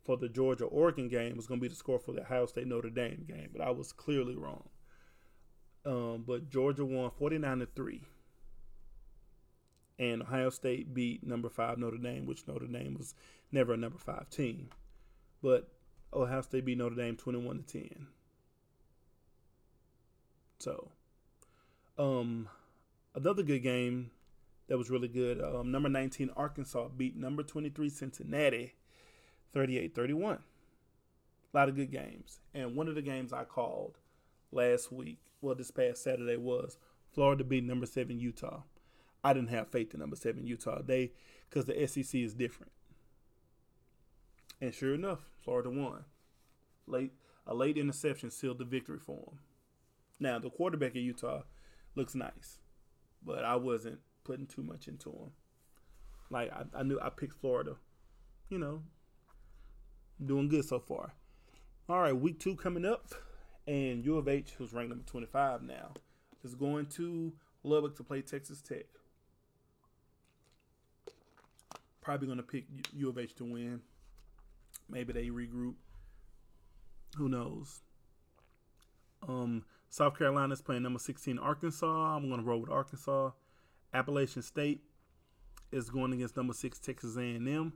for the Georgia Oregon game was going to be the score for the Ohio State Notre Dame game, but I was clearly wrong. Um, but Georgia won 49 to 3. And Ohio State beat number 5 Notre Dame, which Notre Dame was never a number 5 team. But Ohio State beat Notre Dame 21 to 10. So, um, another good game that was really good. Um, number 19 Arkansas beat number 23 Cincinnati 38 31. A lot of good games. And one of the games I called last week, well, this past Saturday, was Florida beat number seven Utah. I didn't have faith in number seven Utah. They, because the SEC is different. And sure enough, Florida won. Late, a late interception sealed the victory for them. Now the quarterback of Utah looks nice, but I wasn't putting too much into him. Like I, I knew I picked Florida, you know, doing good so far. All right, week two coming up, and U of H, who's ranked number 25 now, is going to Lubbock to play Texas Tech. Probably going to pick U of H to win. Maybe they regroup. Who knows? Um, South Carolina is playing number 16 Arkansas. I'm going to roll with Arkansas. Appalachian State is going against number six Texas A&M.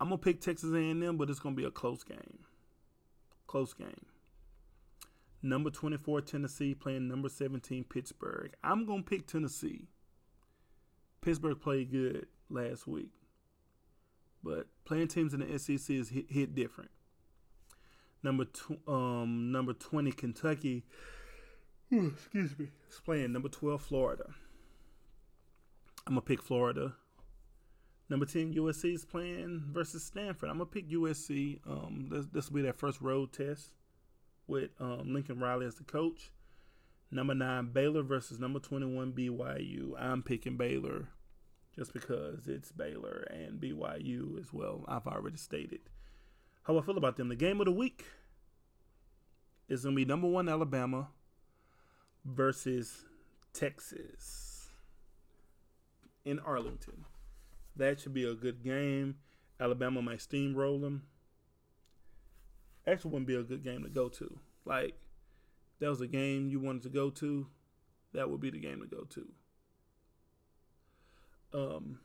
I'm gonna pick Texas A&M, but it's gonna be a close game. Close game. Number 24 Tennessee playing number 17 Pittsburgh. I'm gonna pick Tennessee. Pittsburgh played good last week, but playing teams in the SEC is hit, hit different. Number um number twenty Kentucky, excuse me, is playing number twelve Florida. I'm gonna pick Florida. Number ten USC is playing versus Stanford. I'm gonna pick USC. Um, this this will be their first road test with um, Lincoln Riley as the coach. Number nine Baylor versus number twenty one BYU. I'm picking Baylor just because it's Baylor and BYU as well. I've already stated how I feel about them. The game of the week is going to be number one Alabama versus Texas in Arlington. That should be a good game. Alabama might steamroll them. Actually, wouldn't be a good game to go to. Like, that was a game you wanted to go to, that would be the game to go to. Um,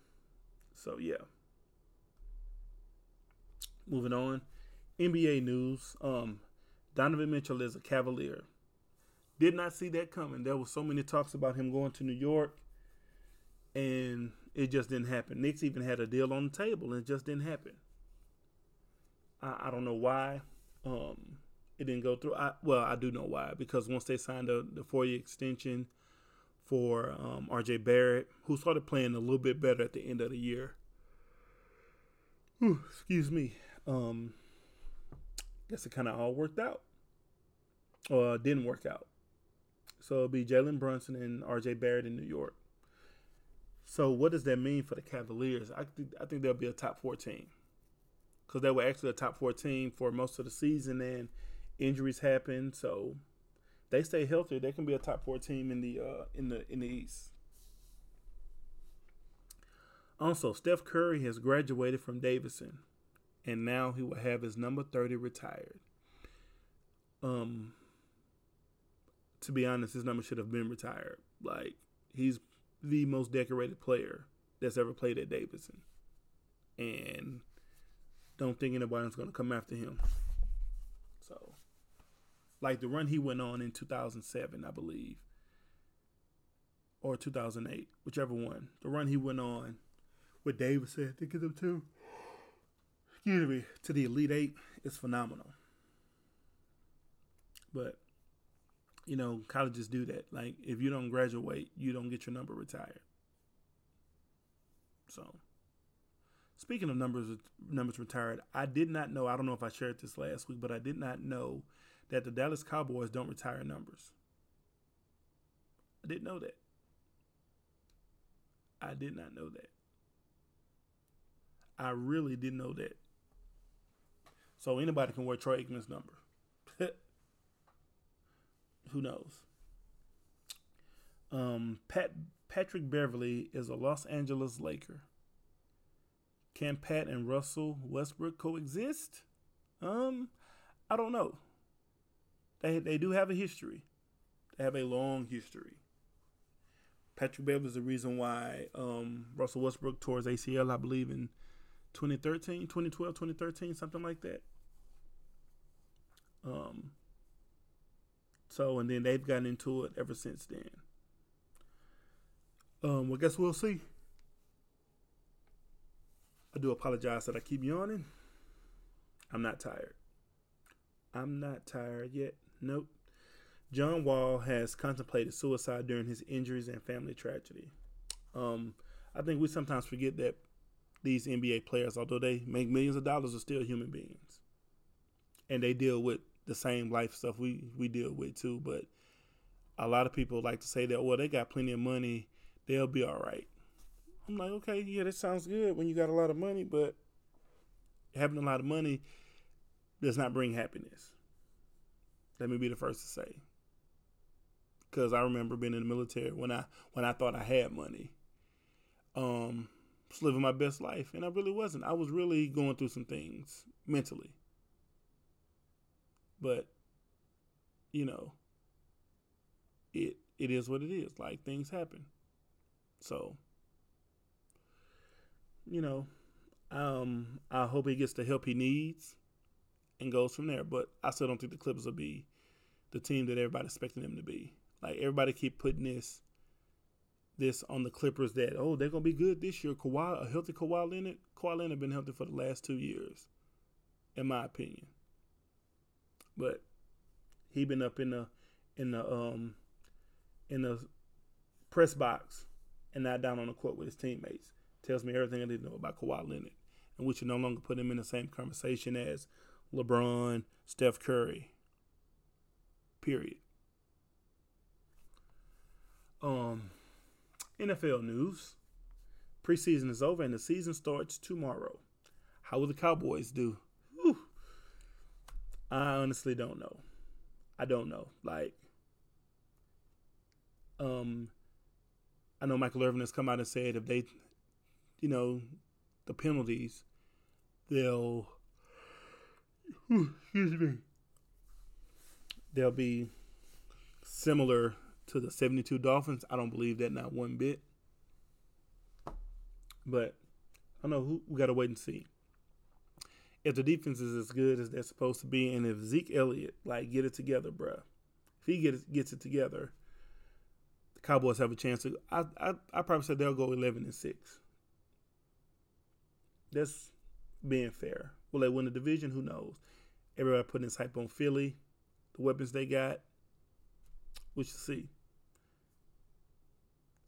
so yeah. Moving on, NBA news. Um, Donovan Mitchell is a Cavalier. Did not see that coming. There was so many talks about him going to New York, and it just didn't happen. Knicks even had a deal on the table, and it just didn't happen. I, I don't know why um, it didn't go through. I, well, I do know why because once they signed the, the four year extension for um, RJ Barrett, who started playing a little bit better at the end of the year. Whew, excuse me. Um, guess it kind of all worked out, or didn't work out. So it'll be Jalen Brunson and RJ Barrett in New York. So what does that mean for the Cavaliers? I think I think they'll be a top four team because they were actually a top four team for most of the season, and injuries happened. So they stay healthy, they can be a top four team in the uh, in the in the East. Also, Steph Curry has graduated from Davidson, and now he will have his number thirty retired. Um, to be honest, his number should have been retired. Like he's the most decorated player that's ever played at Davidson, and don't think anybody's going to come after him. Like the run he went on in 2007, I believe, or 2008, whichever one. The run he went on with Davidson, think of them to, Excuse me, to the Elite Eight is phenomenal. But you know, colleges do that. Like if you don't graduate, you don't get your number retired. So, speaking of numbers numbers retired, I did not know. I don't know if I shared this last week, but I did not know that the Dallas Cowboys don't retire numbers. I didn't know that. I did not know that. I really didn't know that. So anybody can wear Troy Aikman's number. Who knows? Um, Pat Patrick Beverley is a Los Angeles Laker. Can Pat and Russell Westbrook coexist? Um, I don't know. They they do have a history. They have a long history. Patrick Beverley is the reason why um, Russell Westbrook tore his ACL, I believe, in 2013, 2012, 2013, something like that. Um, so, and then they've gotten into it ever since then. Um, well, guess we'll see. I do apologize that I keep yawning. I'm not tired. I'm not tired yet. Nope. John Wall has contemplated suicide during his injuries and family tragedy. Um, I think we sometimes forget that these NBA players, although they make millions of dollars, are still human beings, and they deal with the same life stuff we we deal with too. But a lot of people like to say that, well, they got plenty of money, they'll be all right. I'm like, okay, yeah, that sounds good when you got a lot of money, but having a lot of money does not bring happiness. Let me be the first to say. Cause I remember being in the military when I when I thought I had money. Um just living my best life. And I really wasn't. I was really going through some things mentally. But, you know, it it is what it is. Like things happen. So, you know, um, I hope he gets the help he needs and goes from there. But I still don't think the Clippers will be the team that everybody's expecting them to be. Like everybody keep putting this this on the Clippers that oh they're gonna be good this year. Kawhi, a healthy Kawhi Leonard. Kawhi Leonard been healthy for the last two years, in my opinion. But he been up in the in the um in the press box and not down on the court with his teammates. Tells me everything I to know about Kawhi Leonard, and we should no longer put him in the same conversation as LeBron, Steph Curry. Period. Um, NFL news. Preseason is over and the season starts tomorrow. How will the Cowboys do? Whew. I honestly don't know. I don't know. Like, um, I know Michael Irvin has come out and said if they, you know, the penalties, they'll, excuse me, they'll be similar to the 72 Dolphins. I don't believe that not one bit. But I know who we got to wait and see. If the defense is as good as they're supposed to be, and if Zeke Elliott like get it together, bruh, if he gets gets it together, the Cowboys have a chance to. I I I probably said they'll go 11 and six. That's being fair. Will they win the division? Who knows? Everybody putting his hype on Philly, the weapons they got. We should see.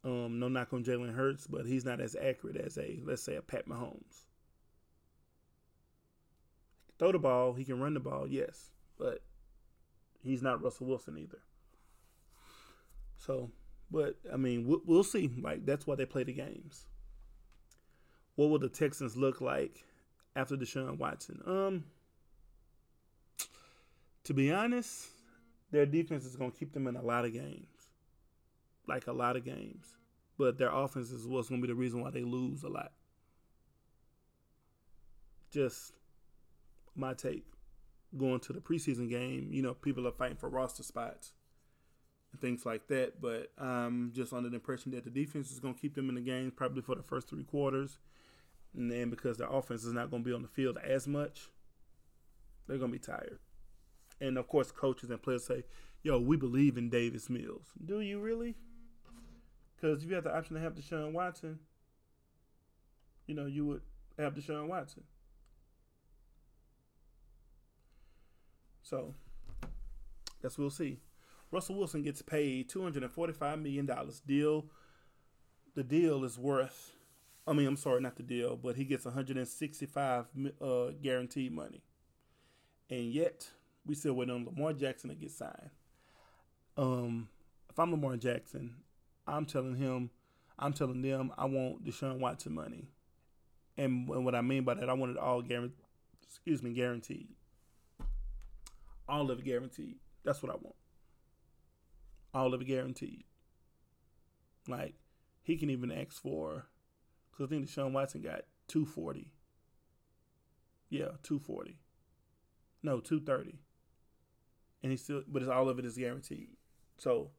Um, no knock on Jalen Hurts, but he's not as accurate as a let's say a Pat Mahomes. Throw the ball, he can run the ball, yes, but he's not Russell Wilson either. So, but I mean, we'll, we'll see. Like that's why they play the games. What will the Texans look like after Deshaun Watson? Um, to be honest, their defense is going to keep them in a lot of games. Like a lot of games but their offense is what's going to be the reason why they lose a lot. Just my take. Going to the preseason game, you know, people are fighting for roster spots and things like that. But I'm just under the impression that the defense is going to keep them in the game probably for the first three quarters. And then because their offense is not going to be on the field as much, they're going to be tired. And of course, coaches and players say, yo, we believe in Davis Mills. Do you really? Because if you had the option to have Deshaun Watson, you know, you would have Deshaun Watson. So, guess we'll see. Russell Wilson gets paid $245 million. Deal, the deal is worth, I mean, I'm sorry, not the deal, but he gets 165 uh, guaranteed money. And yet, we still waiting on Lamar Jackson to get signed. Um, if I'm Lamar Jackson, I'm telling him, I'm telling them, I want Deshaun Watson money, and, and what I mean by that, I want it all guaranteed. Excuse me, guaranteed. All of it guaranteed. That's what I want. All of it guaranteed. Like he can even ask for, because I think Deshaun Watson got two forty. Yeah, two forty. No, two thirty. And he still, but it's all of it is guaranteed. So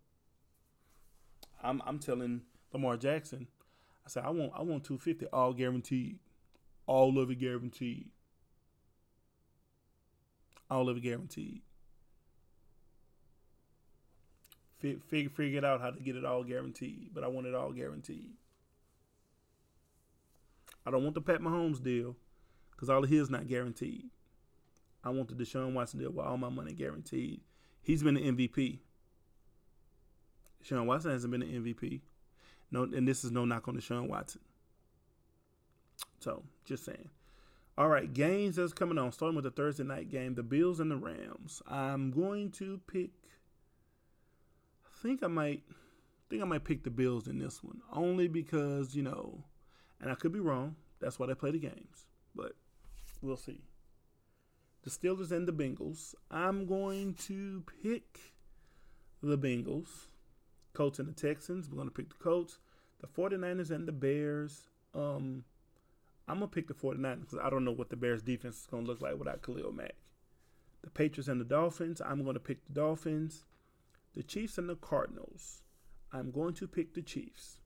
I'm I'm telling Lamar Jackson, I said I want I want 250 all guaranteed, all of it guaranteed, all of it guaranteed. Figure figure it out how to get it all guaranteed, but I want it all guaranteed. I don't want the Pat Mahomes deal because all of his not guaranteed. I want the Deshaun Watson deal with all my money guaranteed. He's been an MVP. Sean Watson hasn't been an MVP. No, and this is no knock on Deshaun Watson. So, just saying. All right, games that's coming on. Starting with the Thursday night game, the Bills and the Rams. I'm going to pick. I think I might. I think I might pick the Bills in this one, only because you know, and I could be wrong. That's why they play the games, but we'll see. The Steelers and the Bengals. I'm going to pick the Bengals. Colts and the Texans. We're going to pick the Colts. The 49ers and the Bears. Um, I'm going to pick the 49ers because I don't know what the Bears defense is going to look like without Khalil Mack. The Patriots and the Dolphins. I'm going to pick the Dolphins. The Chiefs and the Cardinals. I'm going to pick the Chiefs.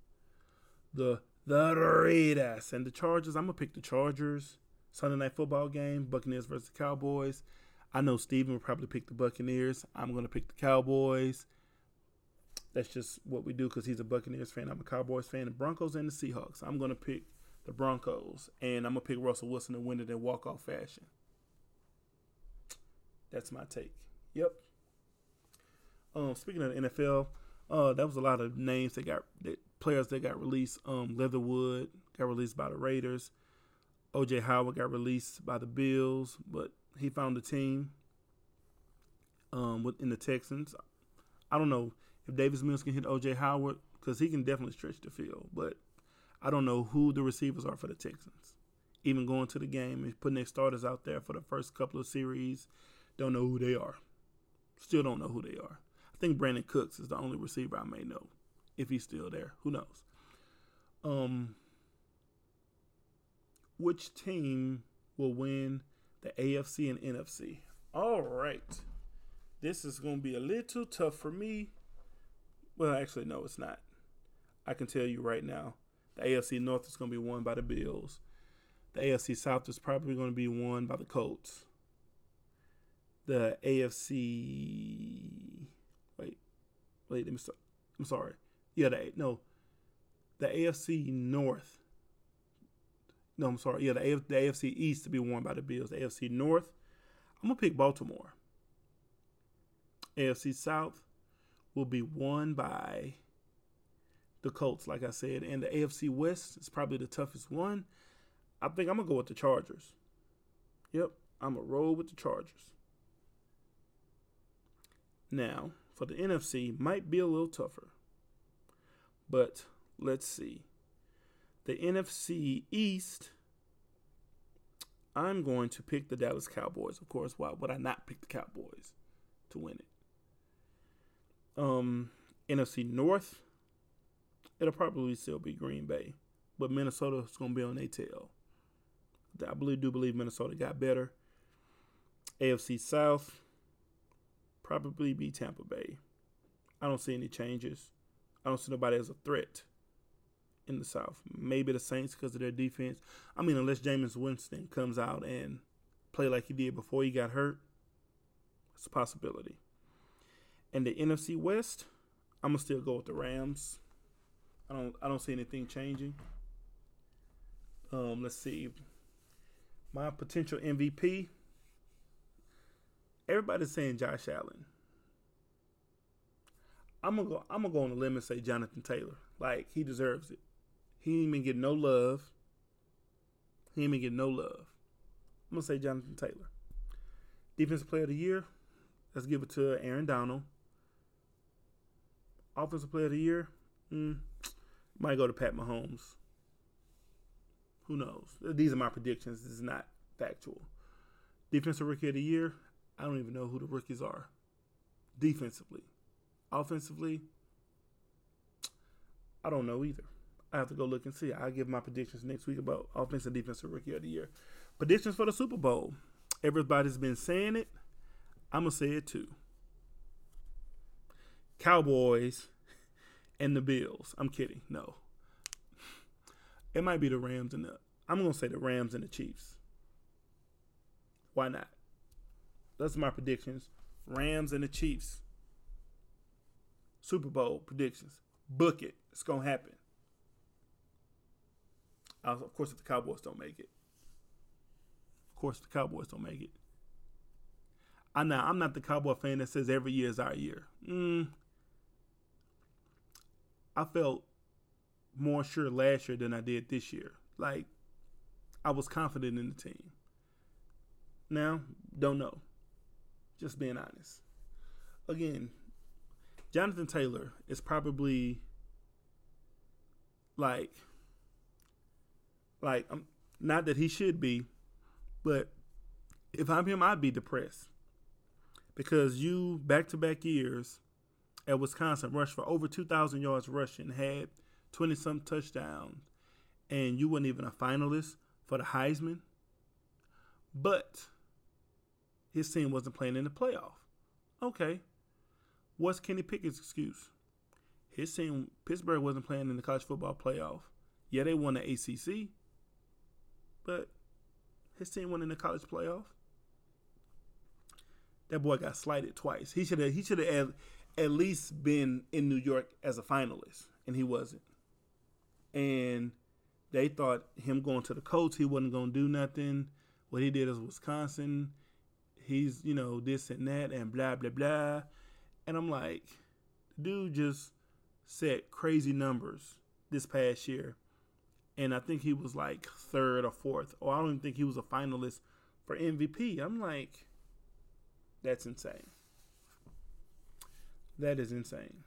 The the Raiders and the Chargers. I'm gonna pick the Chargers. Sunday night football game, Buccaneers versus Cowboys. I know Steven will probably pick the Buccaneers. I'm gonna pick the Cowboys. That's just what we do because he's a Buccaneers fan. I'm a Cowboys fan. The Broncos and the Seahawks. I'm gonna pick the Broncos, and I'm gonna pick Russell Wilson to win it in walk off fashion. That's my take. Yep. Um, speaking of the NFL, uh, that was a lot of names that got that players that got released. Um, Leatherwood got released by the Raiders. OJ Howard got released by the Bills, but he found a team. Um, within the Texans, I don't know if Davis Mills can hit OJ Howard because he can definitely stretch the field, but I don't know who the receivers are for the Texans. Even going to the game and putting their starters out there for the first couple of series, don't know who they are. Still don't know who they are. Think Brandin Cooks is the only receiver I may know. If he's still there. Who knows? Um which team will win the AFC and NFC? All right. This is going to be a little tough for me. Well, actually, no, it's not. I can tell you right now the AFC North is going to be won by the Bills. The AFC South is probably going to be won by the Colts the AFC. Wait. Let me. Start. I'm sorry. Yeah, the no, the AFC North. No, I'm sorry. Yeah, the, AF, the AFC East to be won by the Bills. The AFC North, I'm gonna pick Baltimore. AFC South will be won by the Colts, like I said, and the AFC West is probably the toughest one. I think I'm gonna go with the Chargers. Yep, I'm gonna roll with the Chargers. Now, for the NFC, might be a little tougher. But let's see. The NFC East, I'm going to pick the Dallas Cowboys. Of course, why would I not pick the Cowboys to win it? Um, NFC North, it'll probably still be Green Bay, but Minnesota's going to be on their tail. I believe, do believe Minnesota got better. AFC South, probably be Tampa Bay. I don't see any changes. I don't see nobody as a threat in the South. Maybe the Saints because of their defense. I mean, unless Jameis Winston comes out and play like he did before he got hurt, it's a possibility. And the NFC West, I'm gonna still go with the Rams. I don't I don't see anything changing. Um, let's see. My potential MVP everybody's saying Josh Allen. I'm gonna go. I'm gonna go on a limb and say Jonathan Taylor. Like he deserves it. He ain't even get no love. He ain't even get no love. I'm gonna say Jonathan Taylor. Defensive Player of the Year. Let's give it to Aaron Donald. Offensive Player of the Year. Mm, might go to Pat Mahomes. Who knows? These are my predictions. This is not factual. Defensive Rookie of the Year. I don't even know who the rookies are. Defensively, offensively, I don't know either. I have to go look and see. I'll give my predictions next week about offensive defensive rookie of the year. Predictions for the Super Bowl. Everybody's been saying it. I'm gonna say it too. Cowboys and the Bills. I'm kidding. No. It might be the Rams and the I'm gonna say the Rams and the Chiefs. Why not? That's my predictions. Rams and the Chiefs. Super Bowl predictions. Book it. It's gonna happen. of course, if the Cowboys don't make it. Of course, the Cowboys don't make it. I know I'm not the Cowboy fan that says every year is our year. Mm, I felt more sure last year than I did this year. Like I was confident in the team. Now, don't know. Just being honest. Again, Jonathan Taylor is probably like like um, not that he should be, but if I'm him, I'd be depressed because you back to back years at Wisconsin rushed for over 2,000 yards rushing, had 20 some touchdowns, and you weren't even a finalist for the Heisman. But his team wasn't playing in the playoff. Okay. What's Kenny Pickett's excuse? His team, Pittsburgh, wasn't playing in the college football playoff. Yeah, they won the ACC, but his team won in the college playoff. That boy got slighted twice. He should have. He should have. at least been in New York as a finalist, and he wasn't. And they thought him going to the Colts, he wasn't going to do nothing. What he did is Wisconsin. He's, you know, this and that and blah, blah, blah. And I'm like, dude just set crazy numbers this past year. And I think he was like third or fourth. Or I don't even think he was a finalist for MVP. I'm like, that's insane. That is insane.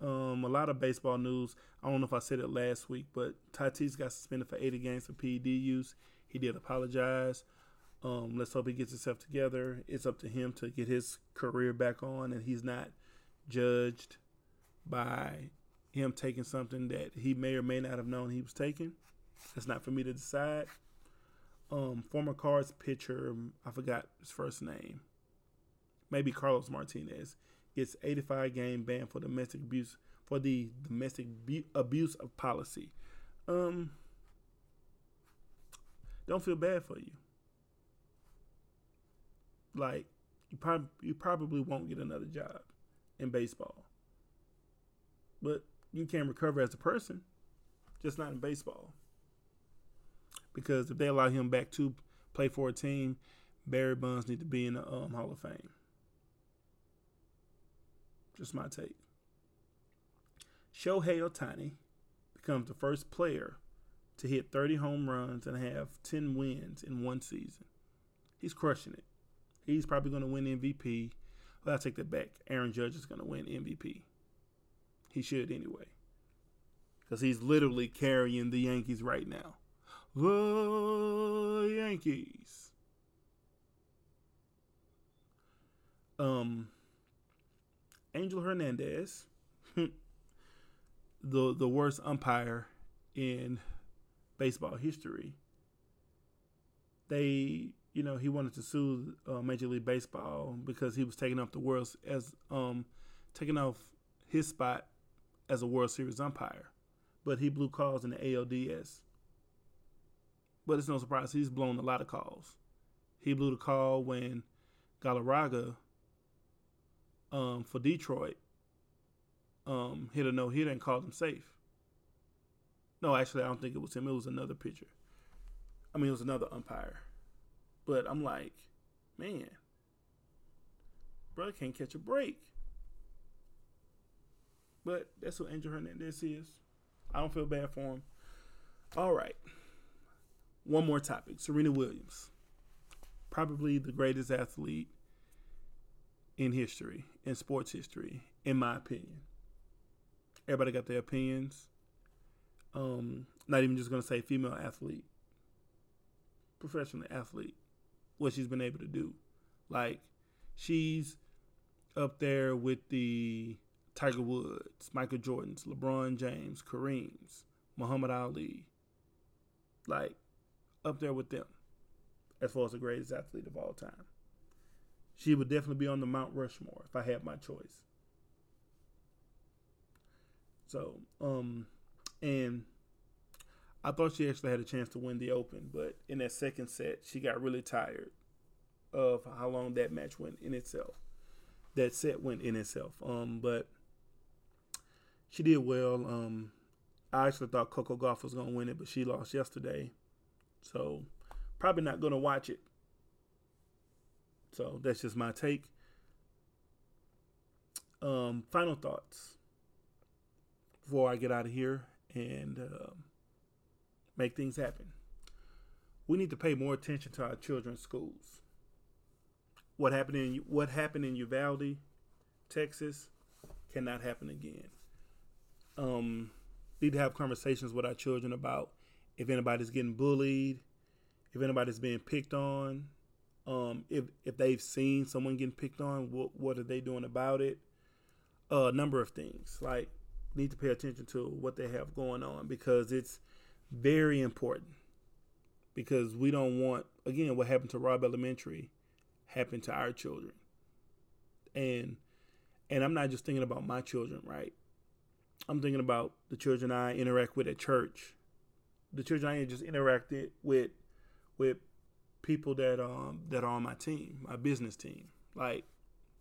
Um, a lot of baseball news. I don't know if I said it last week, but Tatis got suspended for 80 games for PED use. He did apologize. Um, let's hope he gets himself together. It's up to him to get his career back on, and he's not judged by him taking something that he may or may not have known he was taking. That's not for me to decide. Um, former Cards pitcher, I forgot his first name. Maybe Carlos Martinez gets 85 game ban for domestic abuse for the domestic abuse of policy. Um, don't feel bad for you. Like you probably you probably won't get another job in baseball, but you can recover as a person, just not in baseball. Because if they allow him back to play for a team, Barry Bonds need to be in the um, Hall of Fame. Just my take. Shohei Ohtani becomes the first player to hit 30 home runs and have 10 wins in one season. He's crushing it. He's probably going to win MVP. Well, I take that back. Aaron Judge is going to win MVP. He should anyway. Because he's literally carrying the Yankees right now. The Yankees. Um, Angel Hernandez, the the worst umpire in baseball history. They, you know, he wanted to sue uh, Major League Baseball because he was taking off the world as um taking off his spot as a World Series umpire, but he blew calls in the ALDS. But it's no surprise he's blown a lot of calls. He blew the call when Galarraga um, for Detroit um, hit a no hitter and called him safe. No, actually, I don't think it was him. It was another pitcher. I mean, it was another umpire. But I'm like, man, brother can't catch a break. But that's what Angel Hernandez is. I don't feel bad for him. All right. One more topic Serena Williams. Probably the greatest athlete in history, in sports history, in my opinion. Everybody got their opinions. Um, not even just gonna say female athlete, professional athlete, what she's been able to do. Like she's up there with the Tiger Woods, Michael Jordans, LeBron James, Kareem's, Muhammad Ali. Like up there with them as far as the greatest athlete of all time she would definitely be on the Mount Rushmore if I had my choice. So, um, and I thought she actually had a chance to win the Open, but in that second set, she got really tired of how long that match went in itself. That set went in itself. Um, but she did well. Um, I actually thought Coco Gauff was gonna win it, but she lost yesterday, so probably not gonna watch it so that's just my take. Um, final thoughts before I get out of here and uh, make things happen. We need to pay more attention to our children's schools. What happened in what happened in Uvalde, Texas, cannot happen again. Um, need to have conversations with our children about if anybody's getting bullied, if anybody's being picked on, um, if if they've seen someone getting picked on, what what are they doing about it? Uh, a number of things like need to pay attention to what they have going on because it's very important. Because we don't want again what happened to Robb Elementary happen to our children. And and I'm not just thinking about my children, right? I'm thinking about the children I interact with at church, the children I just interacted with with people that um that are on my team, my business team. Like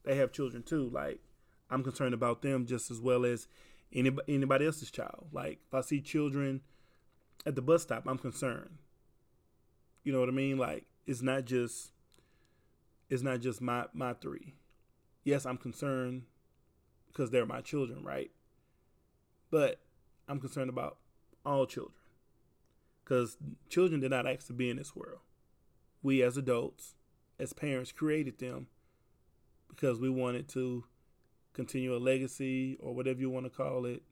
they have children too. Like I'm concerned about them just as well as anybody else's child. Like if I see children at the bus stop, I'm concerned. You know what I mean? Like it's not just it's not just my my three. Yes, I'm concerned because they're my children, right? But I'm concerned about all children because children did not ask to be in this world. We as adults, as parents, created them because we wanted to continue a legacy or whatever you want to call it.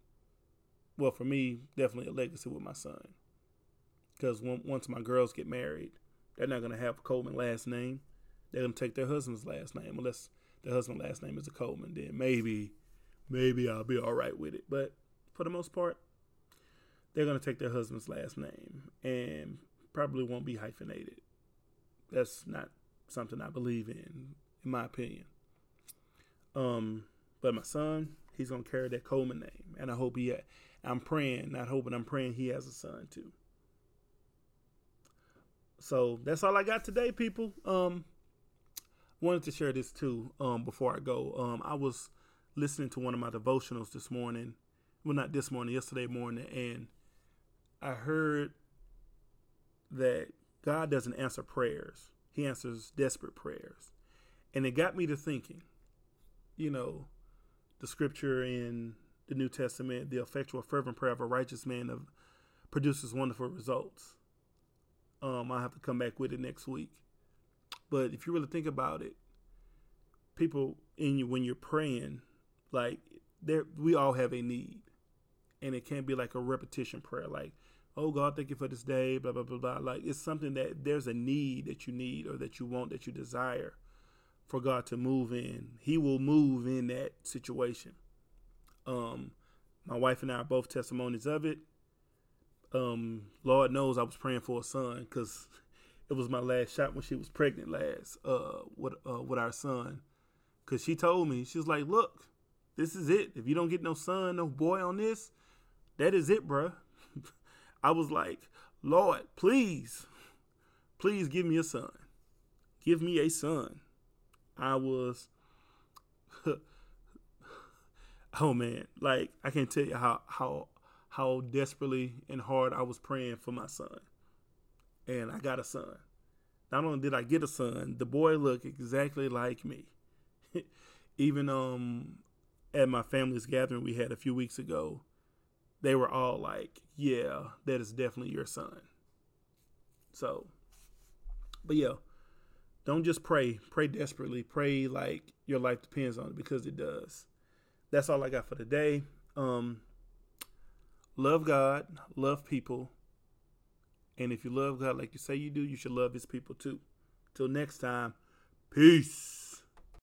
Well, for me, definitely a legacy with my son. Because once my girls get married, they're not going to have Coleman last name. They're going to take their husband's last name, unless their husband's last name is a Coleman. Then maybe, maybe I'll be all right with it. But for the most part, they're going to take their husband's last name and probably won't be hyphenated. That's not something I believe in, in my opinion. Um, but my son, he's gonna carry that Coleman name, and I hope he. I'm praying, not hoping. I'm praying he has a son too. So that's all I got today, people. Um, wanted to share this too. Um, before I go, um, I was listening to one of my devotionals this morning. Well, not this morning, yesterday morning, and I heard that God doesn't answer prayers; He answers desperate prayers, and it got me to thinking. You know, the scripture in the New Testament, the effectual, fervent prayer of a righteous man of, produces wonderful results. Um, I'll have to come back with it next week. But if you really think about it, people in you when you're praying, like there, we all have a need, and it can't be like a repetition prayer, like, "Oh God, thank you for this day," blah blah blah blah. Like it's something that there's a need that you need or that you want that you desire, for God to move in. He will move in that situation. Um, my wife and I are both testimonies of it. Um, Lord knows I was praying for a son because it was my last shot when she was pregnant last uh, with uh, with our son. Cause she told me she was like, "Look, this is it. If you don't get no son, no boy on this, that is it, bruh." I was like, "Lord, please, please give me a son. Give me a son." I was oh man, like I can't tell you how how how desperately and hard I was praying for my son. And I got a son. Not only did I get a son, the boy looked exactly like me. Even um at my family's gathering we had a few weeks ago, they were all like, "Yeah, that is definitely your son." So, but yeah, don't just pray. Pray desperately. Pray like your life depends on it because it does. That's all I got for today. Um, love God, love people. And if you love God like you say you do, you should love his people too. Till next time, peace.